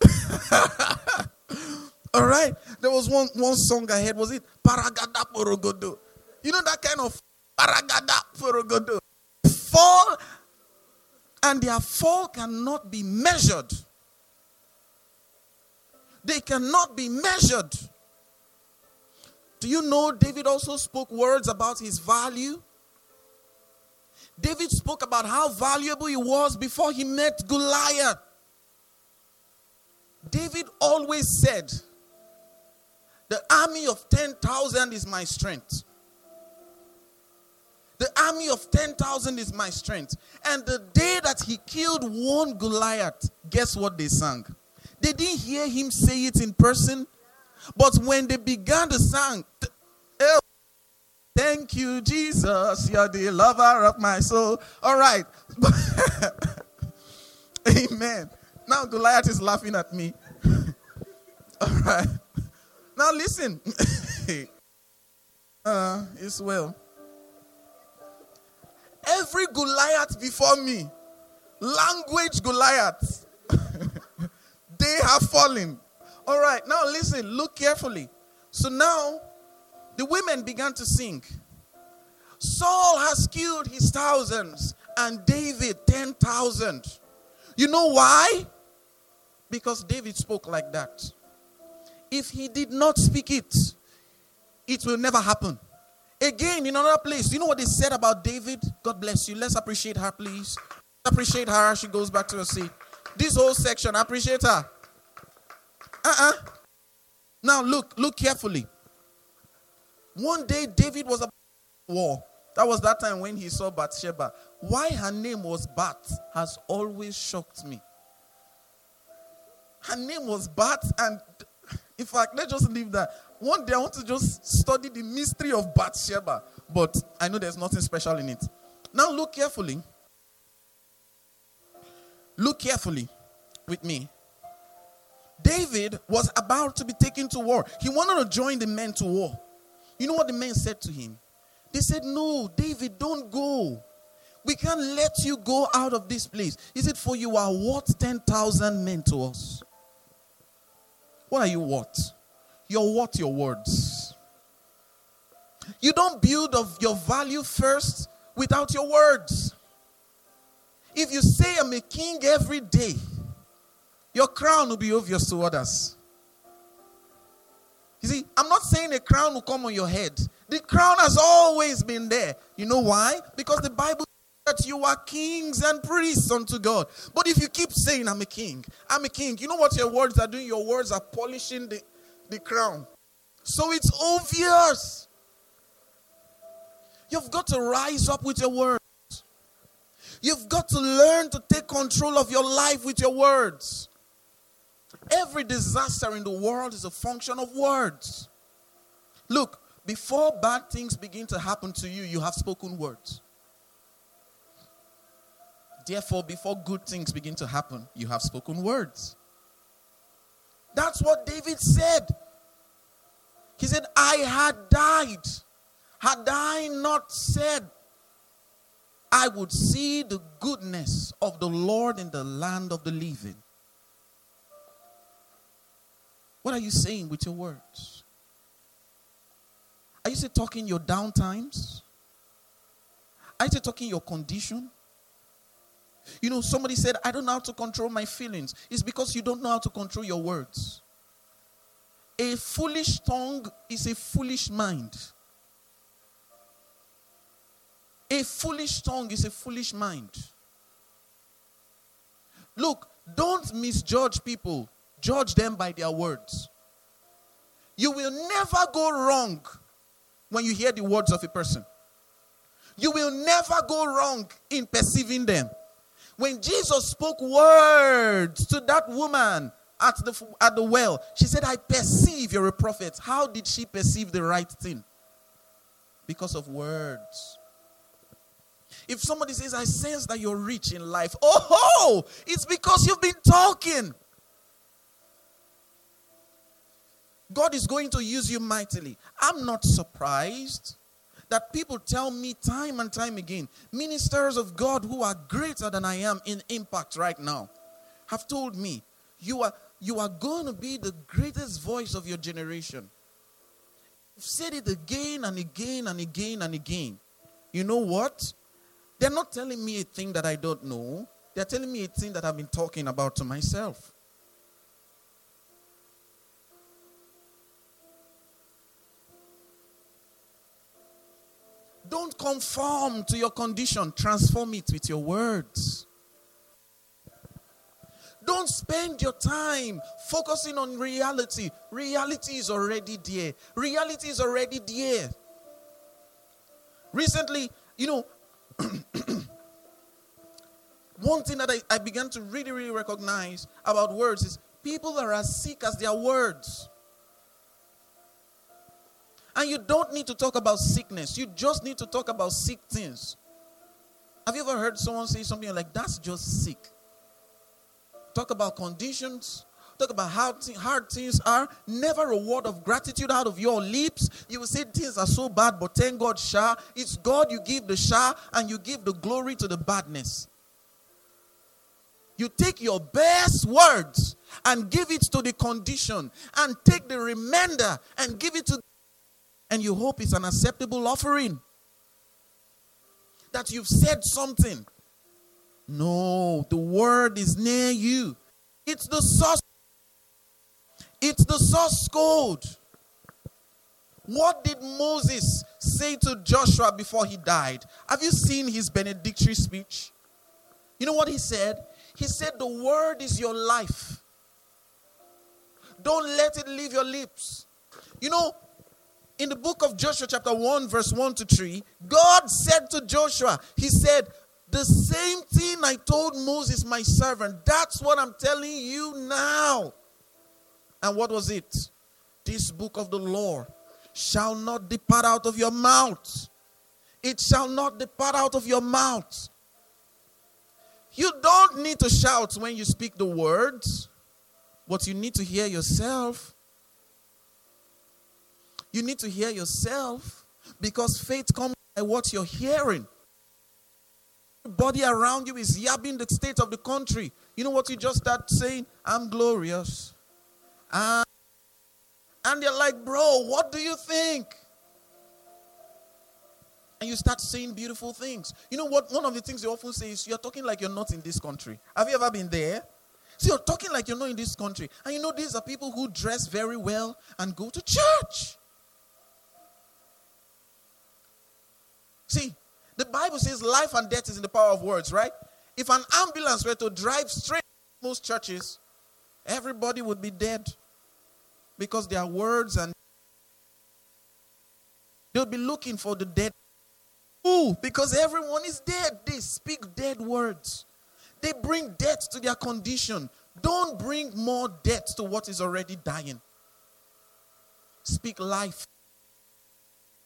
All right. There was one, one song I heard. Was it Paragada Porogodo? You know that kind of Paragada Porogodo? Fall, and their fall cannot be measured. They cannot be measured. Do you know David also spoke words about his value? David spoke about how valuable he was before he met Goliath. David always said, The army of 10,000 is my strength. The army of 10,000 is my strength. And the day that he killed one Goliath, guess what they sang? They didn't hear him say it in person, but when they began to sing, Thank you, Jesus. You're the lover of my soul. All right. Amen. Now Goliath is laughing at me. All right. Now listen. uh, it's well. Every Goliath before me, language Goliath, they have fallen. All right. Now listen. Look carefully. So now the women began to sing. Saul has killed his thousands and David 10,000. You know why? Because David spoke like that. If he did not speak it, it will never happen. Again, in another place, you know what they said about David? God bless you. Let's appreciate her, please. Appreciate her as she goes back to her seat. This whole section, appreciate her. Uh uh-uh. uh Now look, look carefully. One day David was a war. That was that time when he saw Bathsheba. Why her name was Bat has always shocked me. Her name was Bat, and in fact, let's just leave that. One day I want to just study the mystery of Bathsheba, but I know there's nothing special in it. Now look carefully. Look carefully with me. David was about to be taken to war. He wanted to join the men to war. You know what the men said to him? They said, No, David, don't go. We can't let you go out of this place. He said, For you are worth 10,000 men to us. What are you worth? You're worth your words. You don't build of your value first without your words. If you say I'm a king every day, your crown will be obvious to others. You see, I'm not saying a crown will come on your head. The crown has always been there. You know why? Because the Bible says that you are kings and priests unto God. But if you keep saying, I'm a king, I'm a king, you know what your words are doing? Your words are polishing the, the crown. So it's obvious. You've got to rise up with your words. You've got to learn to take control of your life with your words. Every disaster in the world is a function of words. Look, before bad things begin to happen to you, you have spoken words. Therefore, before good things begin to happen, you have spoken words. That's what David said. He said, I had died. Had I not said, I would see the goodness of the Lord in the land of the living. What are you saying with your words? Are you still talking your down times? Are you still talking your condition? You know, somebody said, I don't know how to control my feelings. It's because you don't know how to control your words. A foolish tongue is a foolish mind. A foolish tongue is a foolish mind. Look, don't misjudge people, judge them by their words. You will never go wrong when you hear the words of a person. You will never go wrong in perceiving them. When Jesus spoke words to that woman at the, at the well, she said, I perceive you're a prophet. How did she perceive the right thing? Because of words. If somebody says, I sense that you're rich in life, oh, it's because you've been talking. God is going to use you mightily. I'm not surprised that people tell me time and time again, ministers of God who are greater than I am in impact right now, have told me, you are, you are going to be the greatest voice of your generation. I've said it again and again and again and again. You know what? They're not telling me a thing that I don't know. They're telling me a thing that I've been talking about to myself. Don't conform to your condition, transform it with your words. Don't spend your time focusing on reality. Reality is already there. Reality is already there. Recently, you know, one thing that I, I began to really, really recognize about words is people are as sick as their words. And you don't need to talk about sickness, you just need to talk about sick things. Have you ever heard someone say something like, that's just sick? Talk about conditions, talk about how hard things are. Never a word of gratitude out of your lips. You will say things are so bad, but thank God, Shah. It's God you give the Shah and you give the glory to the badness. You take your best words and give it to the condition, and take the remainder and give it to, and you hope it's an acceptable offering. That you've said something. No, the word is near you. It's the source. It's the source code. What did Moses say to Joshua before he died? Have you seen his benedictory speech? You know what he said? He said, The word is your life. Don't let it leave your lips. You know, in the book of Joshua, chapter 1, verse 1 to 3, God said to Joshua, He said, The same thing I told Moses, my servant, that's what I'm telling you now. And what was it? This book of the law shall not depart out of your mouth. It shall not depart out of your mouth. You don't need to shout when you speak the words, but you need to hear yourself. You need to hear yourself because faith comes by what you're hearing. Everybody around you is yabbing the state of the country. You know what you just start saying? I'm glorious. Ah. And, and they're like, bro, what do you think? And you start saying beautiful things. You know what? One of the things they often say is, You're talking like you're not in this country. Have you ever been there? So you're talking like you're not in this country. And you know, these are people who dress very well and go to church. See, the Bible says life and death is in the power of words, right? If an ambulance were to drive straight most churches, everybody would be dead because their words and they'll be looking for the dead. Ooh, because everyone is dead. They speak dead words. They bring death to their condition. Don't bring more death to what is already dying. Speak life.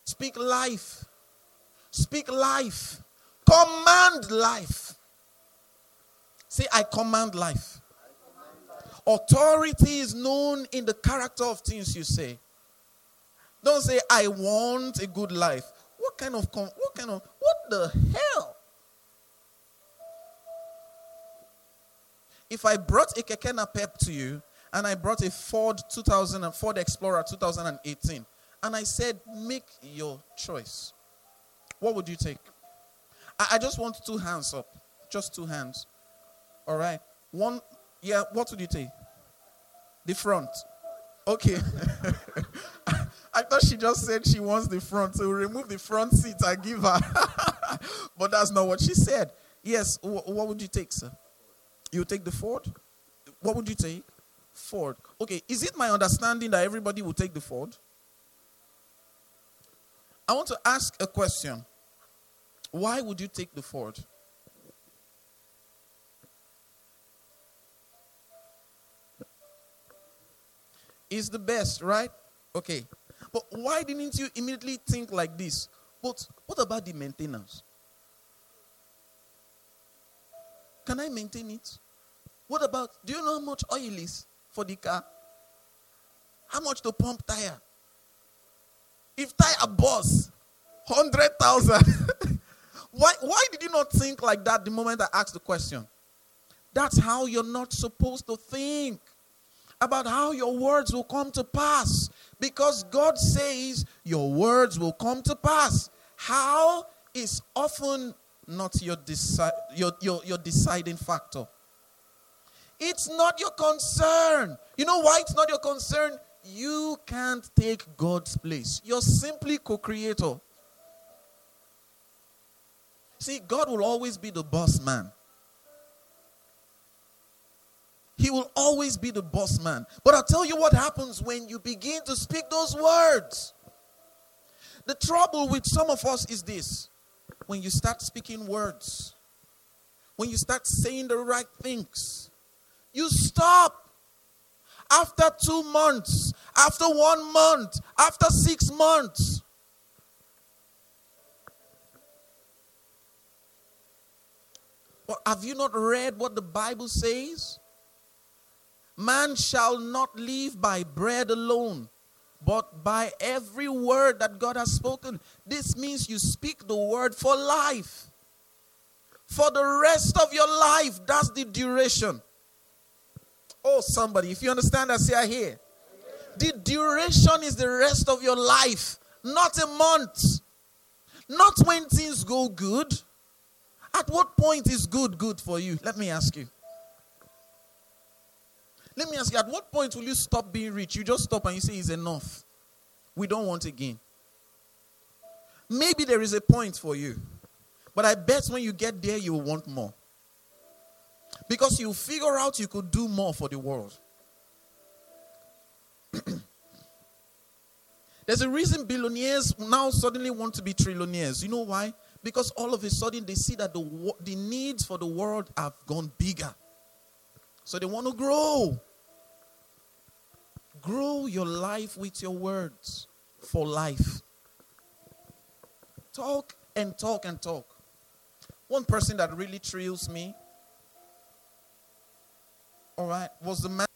Speak life. Speak life. Command life. Say, I command life. Authority is known in the character of things you say. Don't say, I want a good life. What kind of, what kind of, what the hell? If I brought a Keke Pep to you and I brought a Ford 2000 Ford Explorer 2018 and I said, make your choice. What would you take? I, I just want two hands up. Just two hands. All right. One, yeah, what would you take? The front. Okay. I thought she just said she wants the front, so remove the front seat I give her. but that's not what she said. Yes, what would you take, sir? You take the Ford? What would you take? Ford. Okay, is it my understanding that everybody will take the Ford? I want to ask a question. Why would you take the Ford? Is the best, right? Okay. But why didn't you immediately think like this? But what about the maintenance? Can I maintain it? What about, do you know how much oil is for the car? How much to pump tire? If tire bursts, 100,000. Why, why did you not think like that the moment I asked the question? That's how you're not supposed to think about how your words will come to pass. Because God says your words will come to pass. How is often not your, deci- your, your, your deciding factor. It's not your concern. You know why it's not your concern? You can't take God's place. You're simply co creator. See, God will always be the boss man. He will always be the boss man. But I'll tell you what happens when you begin to speak those words. The trouble with some of us is this when you start speaking words, when you start saying the right things, you stop. After two months, after one month, after six months, have you not read what the Bible says? Man shall not live by bread alone, but by every word that God has spoken. This means you speak the word for life. For the rest of your life, that's the duration. Oh, somebody, if you understand that, say I hear. The duration is the rest of your life, not a month. Not when things go good at what point is good good for you? Let me ask you. Let me ask you, at what point will you stop being rich? You just stop and you say, it's enough. We don't want again. Maybe there is a point for you. But I bet when you get there, you will want more. Because you figure out you could do more for the world. There's a reason billionaires now suddenly want to be trillionaires. You know why? Because all of a sudden they see that the, the needs for the world have gone bigger. So they want to grow. Grow your life with your words for life. Talk and talk and talk. One person that really thrills me, all right, was the man.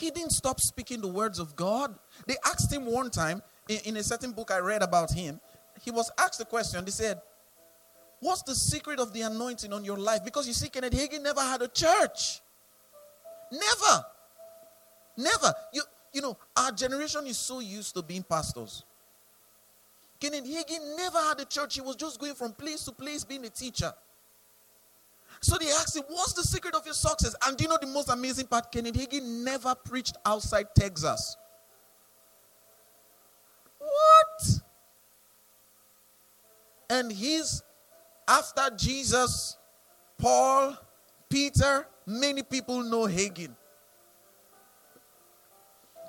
He didn't stop speaking the words of God. They asked him one time in, in a certain book I read about him. He was asked a question. They said, What's the secret of the anointing on your life? Because you see, Kenneth Hagin never had a church. Never. Never. You, you know, our generation is so used to being pastors. Kenneth Hagin never had a church. He was just going from place to place being a teacher. So they asked him, What's the secret of your success? And do you know the most amazing part? Kenneth Hagin never preached outside Texas. What? And he's after Jesus, Paul, Peter, many people know Hagin.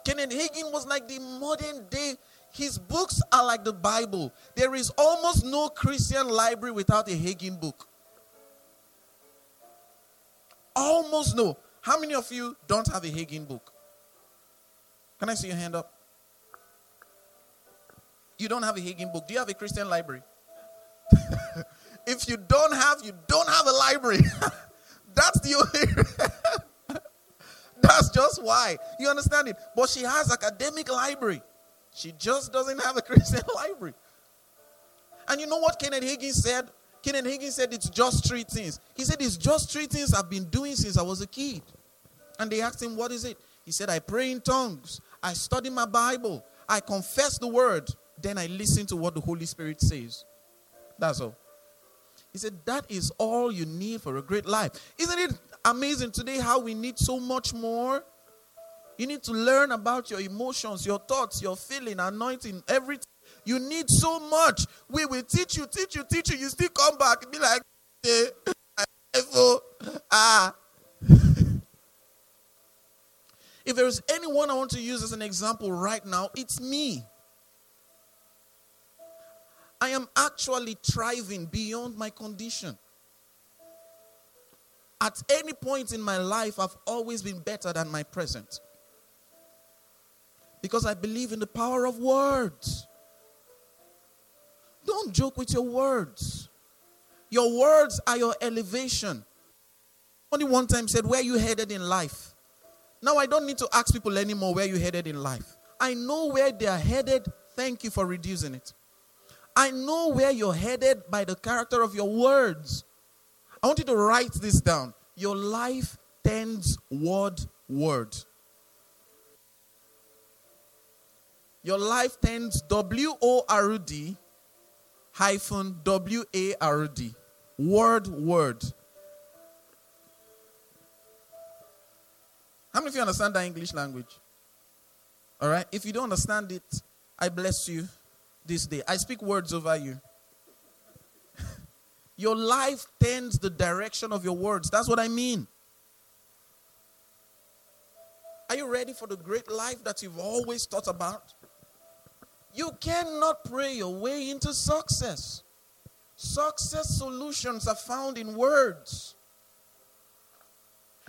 Kenneth Hagin was like the modern day, his books are like the Bible. There is almost no Christian library without a Hagin book. Almost no. How many of you don't have a Hagin book? Can I see your hand up? You don't have a Hagin book. Do you have a Christian library? If you don't have, you don't have a library. That's the only. That's just why. You understand it? But she has academic library. She just doesn't have a Christian library. And you know what Kenneth Hagin said? Kenneth Hagin said it's just three things. He said it's just three things I've been doing since I was a kid. And they asked him, What is it? He said, I pray in tongues, I study my Bible, I confess the word, then I listen to what the Holy Spirit says. That's all. He said, That is all you need for a great life. Isn't it amazing today how we need so much more? You need to learn about your emotions, your thoughts, your feeling, anointing, everything. You need so much. We will teach you, teach you, teach you. You still come back be like, hey, ah. if there is anyone I want to use as an example right now, it's me. I am actually thriving beyond my condition. At any point in my life, I've always been better than my present. Because I believe in the power of words. Don't joke with your words. Your words are your elevation. Only one time said, Where you headed in life? Now I don't need to ask people anymore where you headed in life. I know where they are headed. Thank you for reducing it. I know where you're headed by the character of your words. I want you to write this down. Your life tends word word. Your life tends W O R D hyphen W A R D. Word, word. How many of you understand that English language? All right. If you don't understand it, I bless you this day. I speak words over you. your life tends the direction of your words. That's what I mean. Are you ready for the great life that you've always thought about? You cannot pray your way into success. Success solutions are found in words.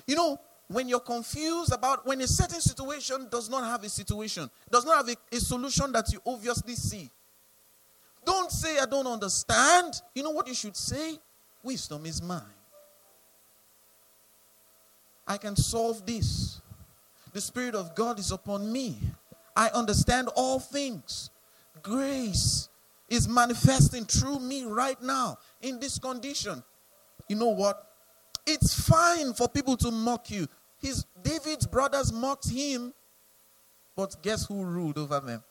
You know, when you're confused about when a certain situation does not have a situation, does not have a, a solution that you obviously see, don't say, I don't understand. You know what you should say? Wisdom is mine. I can solve this. The Spirit of God is upon me. I understand all things. Grace is manifesting through me right now in this condition. You know what? It's fine for people to mock you. His David's brothers mocked him, but guess who ruled over them?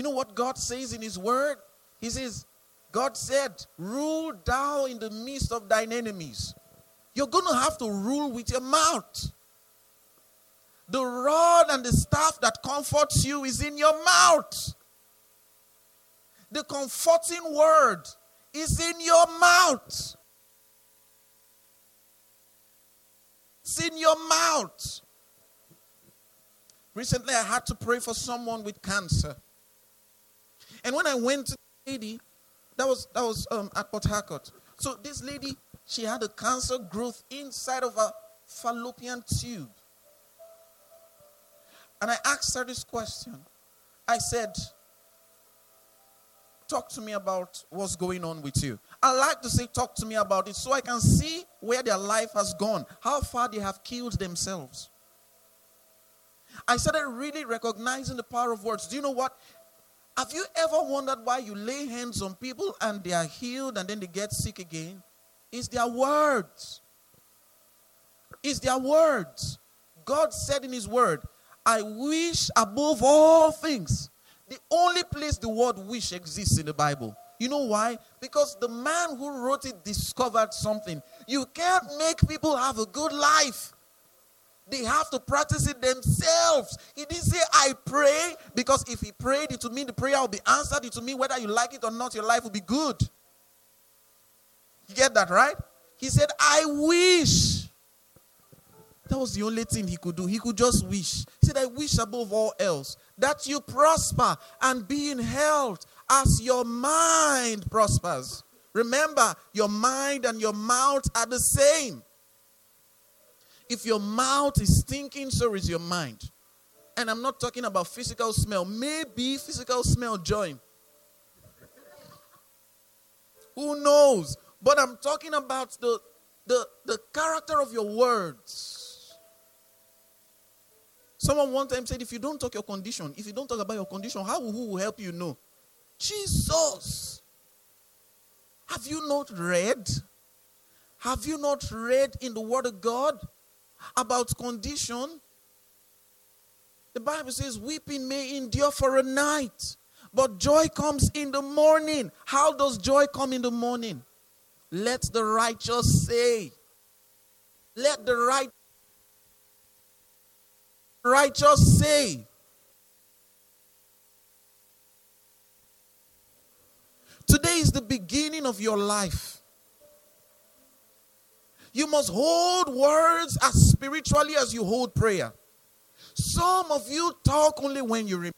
You know what God says in His Word? He says, God said, Rule thou in the midst of thine enemies. You're going to have to rule with your mouth. The rod and the staff that comforts you is in your mouth. The comforting word is in your mouth. It's in your mouth. Recently, I had to pray for someone with cancer. And when I went to the lady, that was, that was um, at Port Harcourt. So this lady, she had a cancer growth inside of a fallopian tube. And I asked her this question. I said, Talk to me about what's going on with you. I like to say, Talk to me about it so I can see where their life has gone, how far they have killed themselves. I started really recognizing the power of words. Do you know what? Have you ever wondered why you lay hands on people and they are healed and then they get sick again? It's their words. It's their words. God said in His word, I wish above all things. The only place the word wish exists in the Bible. You know why? Because the man who wrote it discovered something. You can't make people have a good life. They have to practice it themselves. He didn't say, I pray, because if he prayed, it would mean the prayer will be answered. It would mean whether you like it or not, your life will be good. You get that, right? He said, I wish. That was the only thing he could do. He could just wish. He said, I wish above all else that you prosper and be in health as your mind prospers. Remember, your mind and your mouth are the same. If your mouth is thinking, so is your mind. And I'm not talking about physical smell. Maybe physical smell join. Who knows? But I'm talking about the, the, the character of your words. Someone one time said, if you don't talk your condition, if you don't talk about your condition, how who will help you know? Jesus. Have you not read? Have you not read in the Word of God about condition. The Bible says, weeping may endure for a night, but joy comes in the morning. How does joy come in the morning? Let the righteous say, let the right righteous say. Today is the beginning of your life. You must hold words as spiritually as you hold prayer. Some of you talk only when you remember.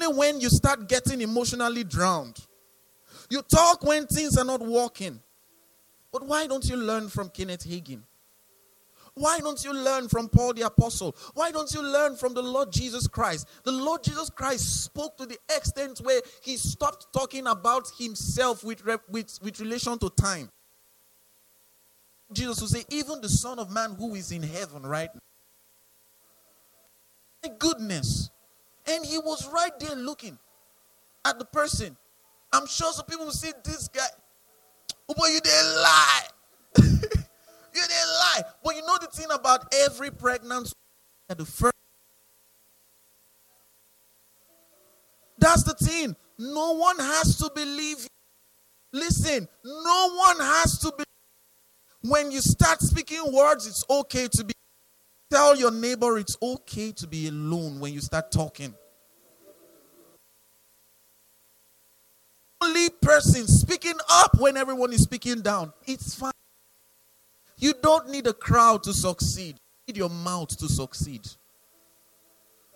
Only when you start getting emotionally drowned. You talk when things are not working. But why don't you learn from Kenneth Hagin? Why don't you learn from Paul the Apostle? Why don't you learn from the Lord Jesus Christ? The Lord Jesus Christ spoke to the extent where he stopped talking about himself with, with, with relation to time. Jesus will say, even the Son of Man who is in heaven right now. My goodness. And he was right there looking at the person. I'm sure some people will say, This guy, oh you didn't lie. You didn't lie. But you know the thing about every pregnant at the first. That's the thing. No one has to believe. You. Listen, no one has to believe. When you start speaking words, it's okay to be. Tell your neighbor it's okay to be alone when you start talking. Only person speaking up when everyone is speaking down. It's fine. You don't need a crowd to succeed. You need your mouth to succeed.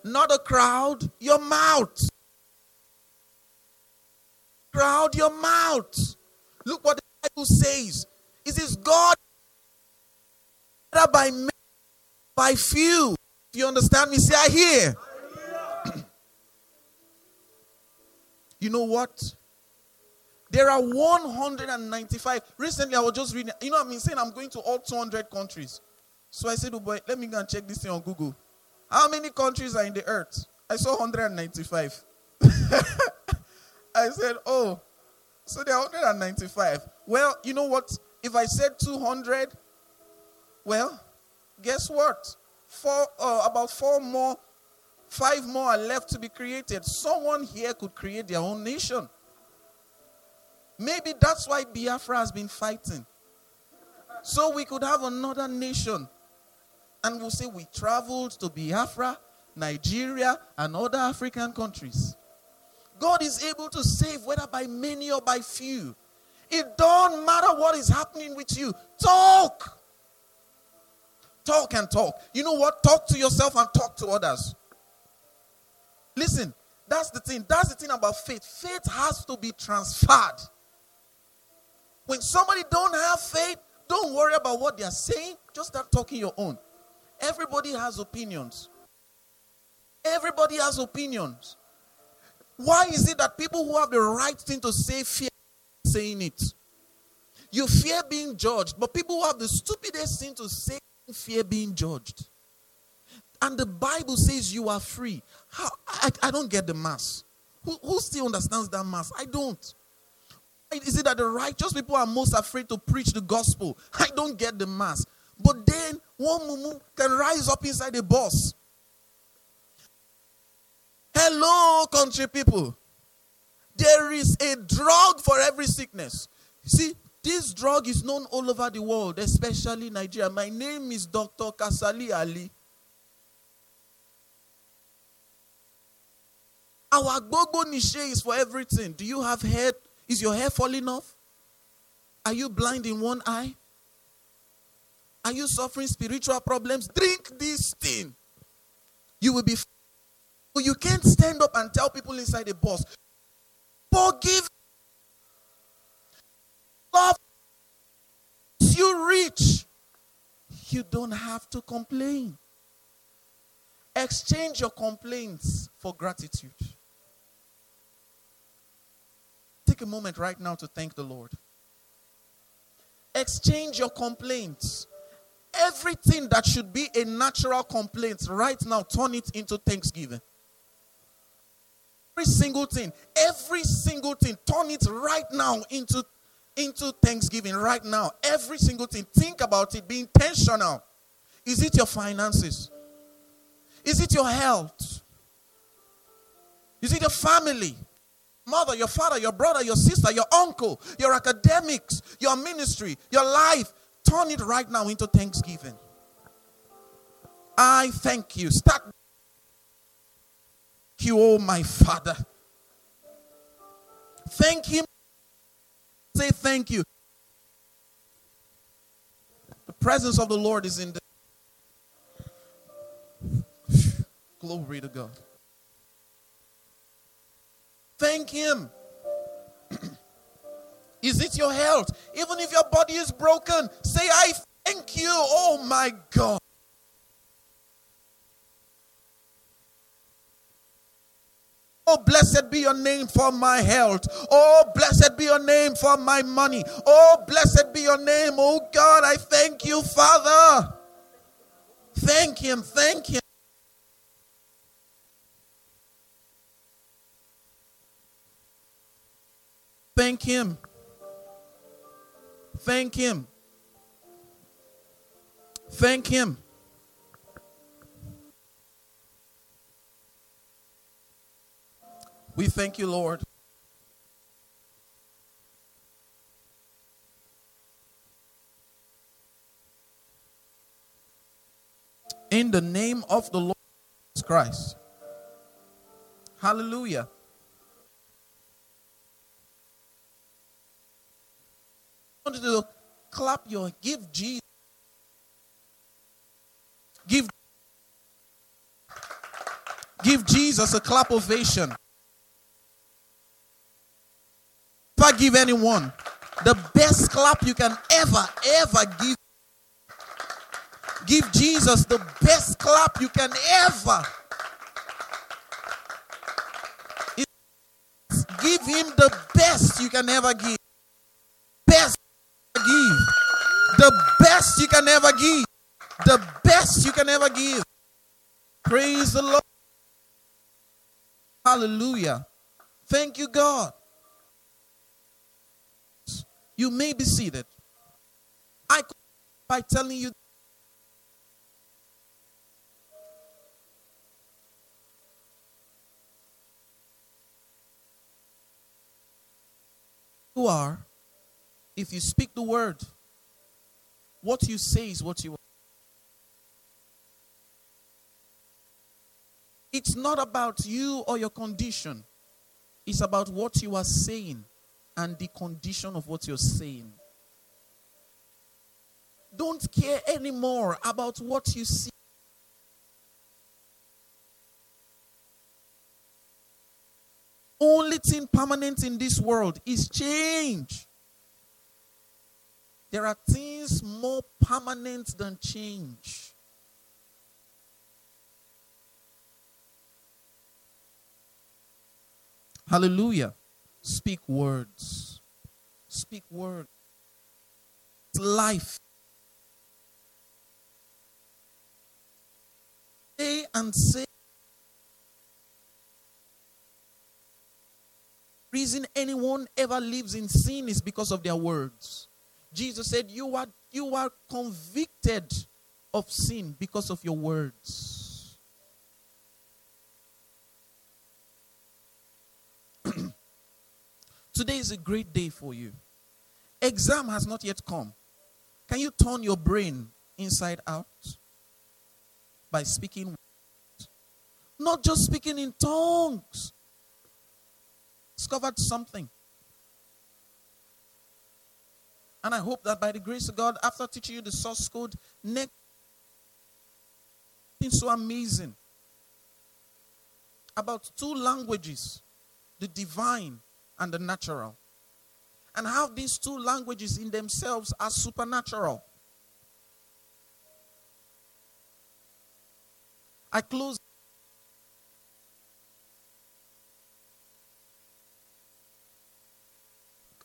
Not a crowd, your mouth. Crowd, your mouth. Look what the Bible says. It says, God Better by many, by few. If you understand me, say, I hear. you know what? There are 195. Recently, I was just reading. You know, what I've been saying I'm going to all 200 countries. So I said, oh boy, let me go and check this thing on Google. How many countries are in the earth? I saw 195. I said, oh, so there are 195. Well, you know what? If I said 200, well, guess what? Four, uh, about four more, five more are left to be created. Someone here could create their own nation. Maybe that's why Biafra has been fighting. So we could have another nation. And we'll say we traveled to Biafra, Nigeria, and other African countries. God is able to save whether by many or by few. It don't matter what is happening with you. Talk. talk and talk. You know what? Talk to yourself and talk to others. Listen, that's the thing. That's the thing about faith. Faith has to be transferred. When somebody don't have faith, don't worry about what they are saying. Just start talking your own. Everybody has opinions. Everybody has opinions. Why is it that people who have the right thing to say fear saying it? You fear being judged, but people who have the stupidest thing to say fear being judged. And the Bible says you are free. How I, I don't get the mass. Who, who still understands that mass? I don't. Is it that the righteous people are most afraid to preach the gospel? I don't get the mass. But then one mumu can rise up inside a bus. Hello, country people. There is a drug for every sickness. See, this drug is known all over the world, especially Nigeria. My name is Dr. Kasali Ali. Our Gogo Niche is for everything. Do you have hair? Is your hair falling off? Are you blind in one eye? Are you suffering spiritual problems? Drink this thing. You will be. You can't stand up and tell people inside the bus, forgive. Love you rich. You don't have to complain. Exchange your complaints for gratitude. Take a moment right now to thank the Lord. Exchange your complaints. Everything that should be a natural complaint, right now, turn it into thanksgiving. Every single thing, every single thing, turn it right now into, into thanksgiving, right now. Every single thing. Think about it, be intentional. Is it your finances? Is it your health? Is it your family? Mother, your father, your brother, your sister, your uncle, your academics, your ministry, your life. Turn it right now into thanksgiving. I thank you. Start. Thank you, oh my Father. Thank Him. Say thank you. The presence of the Lord is in the. Glory to God. Thank Him. is it your health? Even if your body is broken, say, I thank you. Oh my God. Oh, blessed be your name for my health. Oh, blessed be your name for my money. Oh, blessed be your name. Oh, God, I thank you, Father. Thank Him. Thank Him. Thank Him. Thank Him. Thank Him. We thank you, Lord. In the name of the Lord Christ. Hallelujah. Want to clap your give Jesus. Give Give Jesus a clap ovation. I give anyone the best clap you can ever, ever give, give Jesus the best clap you can ever. Give him the best you can ever give. Can ever give. The best you can ever give. Praise the Lord. Hallelujah. Thank you, God. You may be seated. I could by telling you you are if you speak the word, what you say is what you want. It's not about you or your condition. It's about what you are saying and the condition of what you're saying. Don't care anymore about what you see. Only thing permanent in this world is change. There are things more permanent than change. Hallelujah. Speak words. Speak words. Life. Say and say. Reason anyone ever lives in sin is because of their words. Jesus said, You are you are convicted of sin because of your words. Today is a great day for you. Exam has not yet come. Can you turn your brain inside out by speaking? Not just speaking in tongues. Discovered something. And I hope that by the grace of God, after teaching you the source code, next thing so amazing about two languages the divine and the natural. And how these two languages in themselves are supernatural. I close.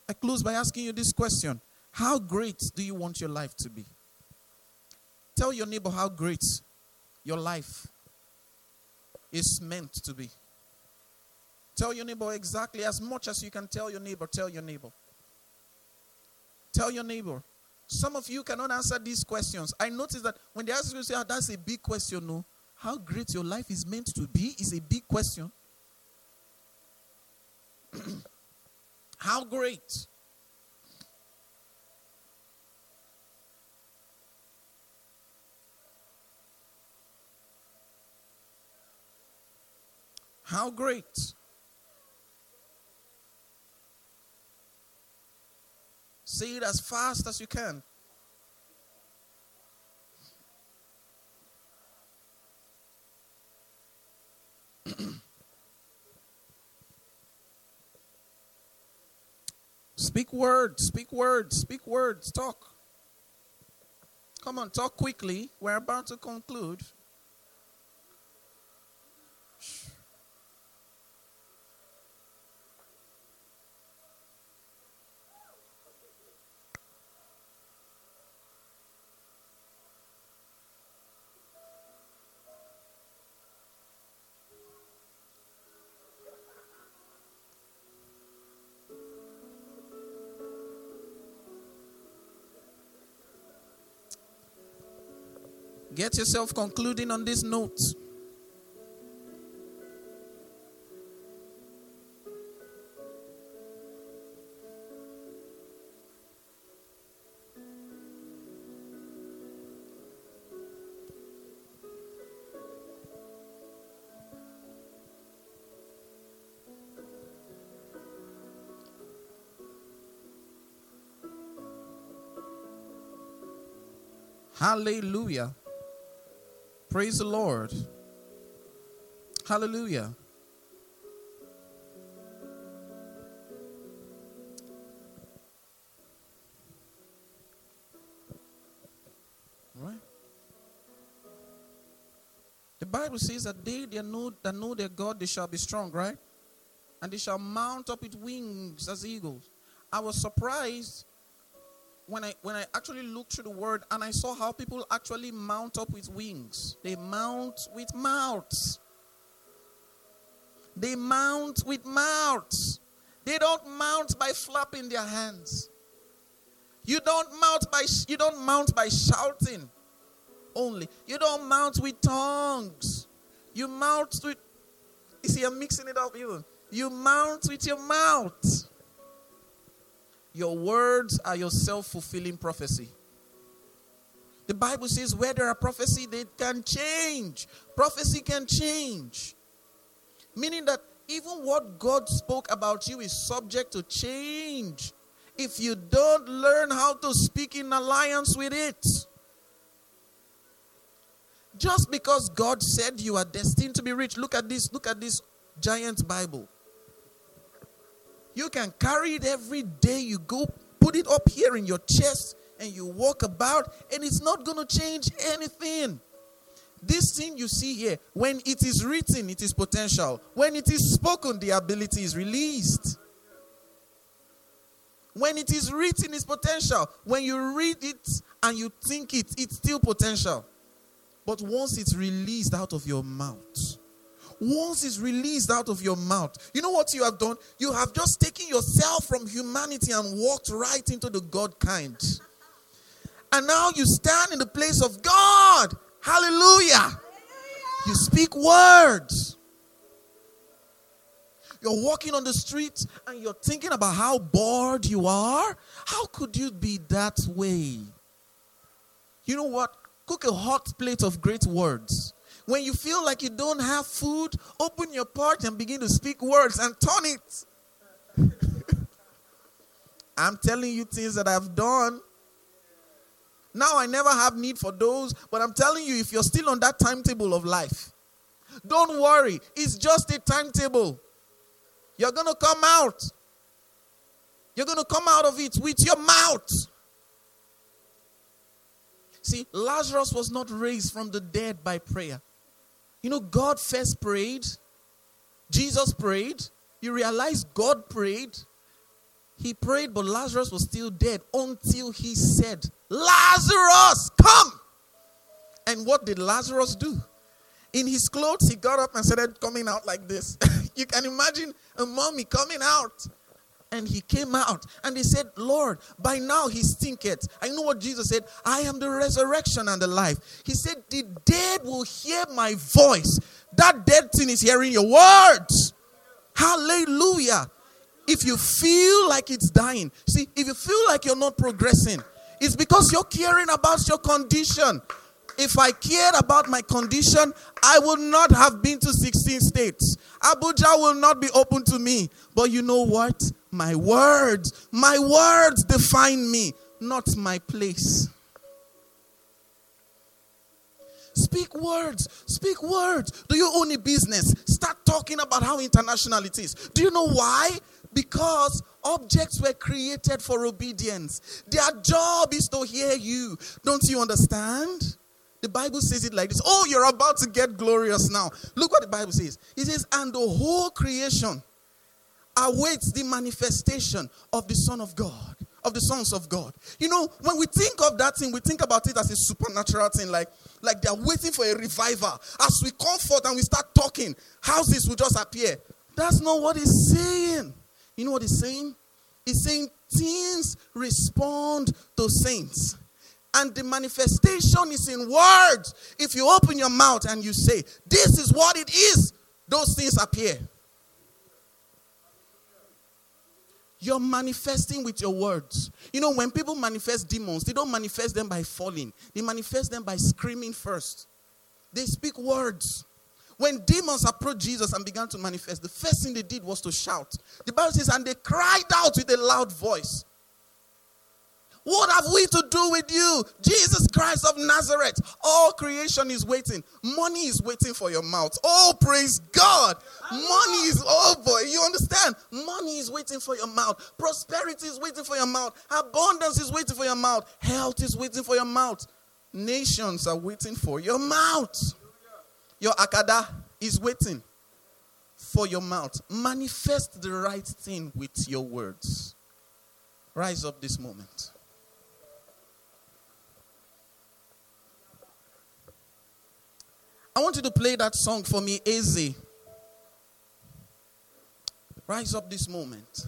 I close by asking you this question How great do you want your life to be? Tell your neighbor how great your life is meant to be. Tell your neighbor exactly as much as you can tell your neighbor. Tell your neighbor. Tell your neighbor. Some of you cannot answer these questions. I notice that when they ask you, say, oh, that's a big question. No. How great your life is meant to be is a big question. how great? How great? Say it as fast as you can. speak words, speak words, speak words, talk. Come on, talk quickly. We're about to conclude. Get yourself concluding on this note. Hallelujah. Praise the Lord. Hallelujah. Right? The Bible says that they that know, that know their God, they shall be strong, right? And they shall mount up with wings as eagles. I was surprised when I when I actually looked through the word and I saw how people actually mount up with wings. They mount with mouths. They mount with mouths. They don't mount by flapping their hands. You don't mount by you don't mount by shouting only. You don't mount with tongues. You mount with you see I'm mixing it up even. You mount with your mouth. Your words are your self fulfilling prophecy. The Bible says where there are prophecy, they can change. Prophecy can change. Meaning that even what God spoke about you is subject to change. if you don't learn how to speak in alliance with it. Just because God said you are destined to be rich, look at this, look at this giant Bible. You can carry it every day you go, put it up here in your chest, and you walk about, and it's not going to change anything. This thing you see here, when it is written, it is potential. When it is spoken, the ability is released. When it is written, it's potential. When you read it and you think it, it's still potential. But once it's released out of your mouth, once it's released out of your mouth, you know what you have done? You have just taken yourself from humanity and walked right into the God kind. And now you stand in the place of God. Hallelujah. You speak words. You're walking on the street and you're thinking about how bored you are. How could you be that way? You know what? Cook a hot plate of great words. When you feel like you don't have food, open your pot and begin to speak words and turn it. I'm telling you things that I've done. Now I never have need for those, but I'm telling you, if you're still on that timetable of life, don't worry. It's just a timetable. You're going to come out. You're going to come out of it with your mouth. See, Lazarus was not raised from the dead by prayer. You know, God first prayed, Jesus prayed. You realize God prayed. He prayed, but Lazarus was still dead until he said, Lazarus, come! And what did Lazarus do? In his clothes, he got up and started coming out like this. you can imagine a mummy coming out and he came out and he said, Lord, by now he stinketh. I know what Jesus said. I am the resurrection and the life. He said, The dead will hear my voice. That dead thing is hearing your words. Hallelujah. If you feel like it's dying, see, if you feel like you're not progressing, it's because you're caring about your condition. If I cared about my condition, I would not have been to 16 states. Abuja will not be open to me. But you know what? My words, my words define me, not my place. Speak words. Speak words. Do you own a business? Start talking about how international it is. Do you know why? Because objects were created for obedience. Their job is to hear you. Don't you understand? The Bible says it like this Oh, you're about to get glorious now. Look what the Bible says. It says, And the whole creation awaits the manifestation of the Son of God, of the sons of God. You know, when we think of that thing, we think about it as a supernatural thing, like, like they're waiting for a revival. As we come forth and we start talking, houses will just appear. That's not what he's saying. You know what he's saying? He's saying things respond to saints. And the manifestation is in words. If you open your mouth and you say, This is what it is, those things appear. You're manifesting with your words. You know, when people manifest demons, they don't manifest them by falling, they manifest them by screaming first. They speak words. When demons approached Jesus and began to manifest, the first thing they did was to shout. The Bible says, and they cried out with a loud voice. What have we to do with you? Jesus Christ of Nazareth. All creation is waiting. Money is waiting for your mouth. Oh, praise God. Money is, oh boy, you understand? Money is waiting for your mouth. Prosperity is waiting for your mouth. Abundance is waiting for your mouth. Health is waiting for your mouth. Nations are waiting for your mouth. Your akada is waiting for your mouth. Manifest the right thing with your words. Rise up this moment. I want you to play that song for me, Easy. Rise up this moment.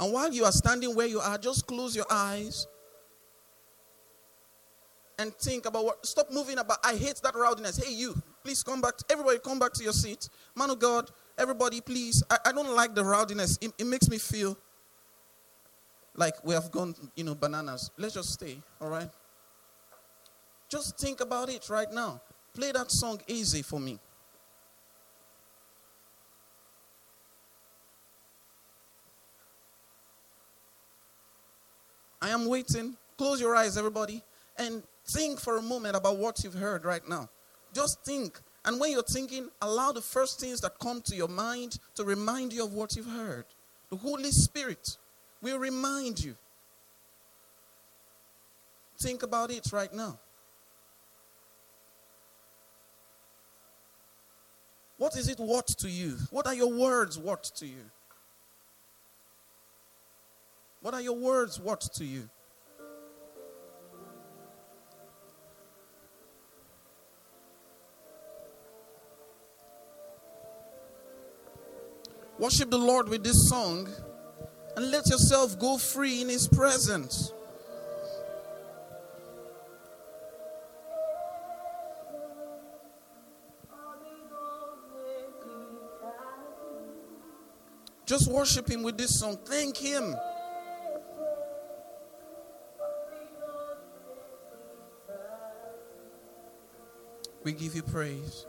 And while you are standing where you are, just close your eyes and think about what. Stop moving about. I hate that rowdiness. Hey, you, please come back. Everybody, come back to your seat. Man of God, everybody, please. I, I don't like the rowdiness. It, it makes me feel like we have gone, you know, bananas. Let's just stay, all right? Just think about it right now. Play that song easy for me. I am waiting. Close your eyes, everybody, and think for a moment about what you've heard right now. Just think. And when you're thinking, allow the first things that come to your mind to remind you of what you've heard. The Holy Spirit will remind you. Think about it right now. What is it worth to you? What are your words worth to you? What are your words worth to you? Worship the Lord with this song and let yourself go free in His presence. Just worship Him with this song. Thank Him. We give you praise.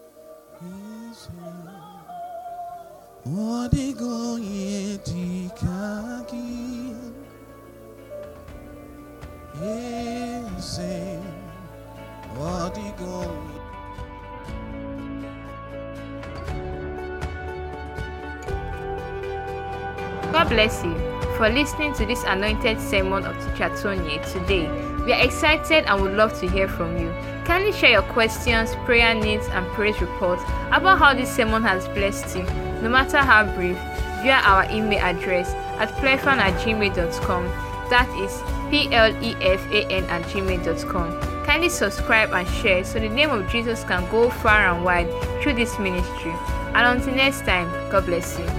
God bless you for listening to this anointed sermon of Teacher today. We are excited and would love to hear from you. Kindly share your questions, prayer needs, and praise reports about how this sermon has blessed you, no matter how brief, via our email address at plefan at gmail.com. That is P L E F A N at gmail.com. Kindly subscribe and share so the name of Jesus can go far and wide through this ministry. And until next time, God bless you.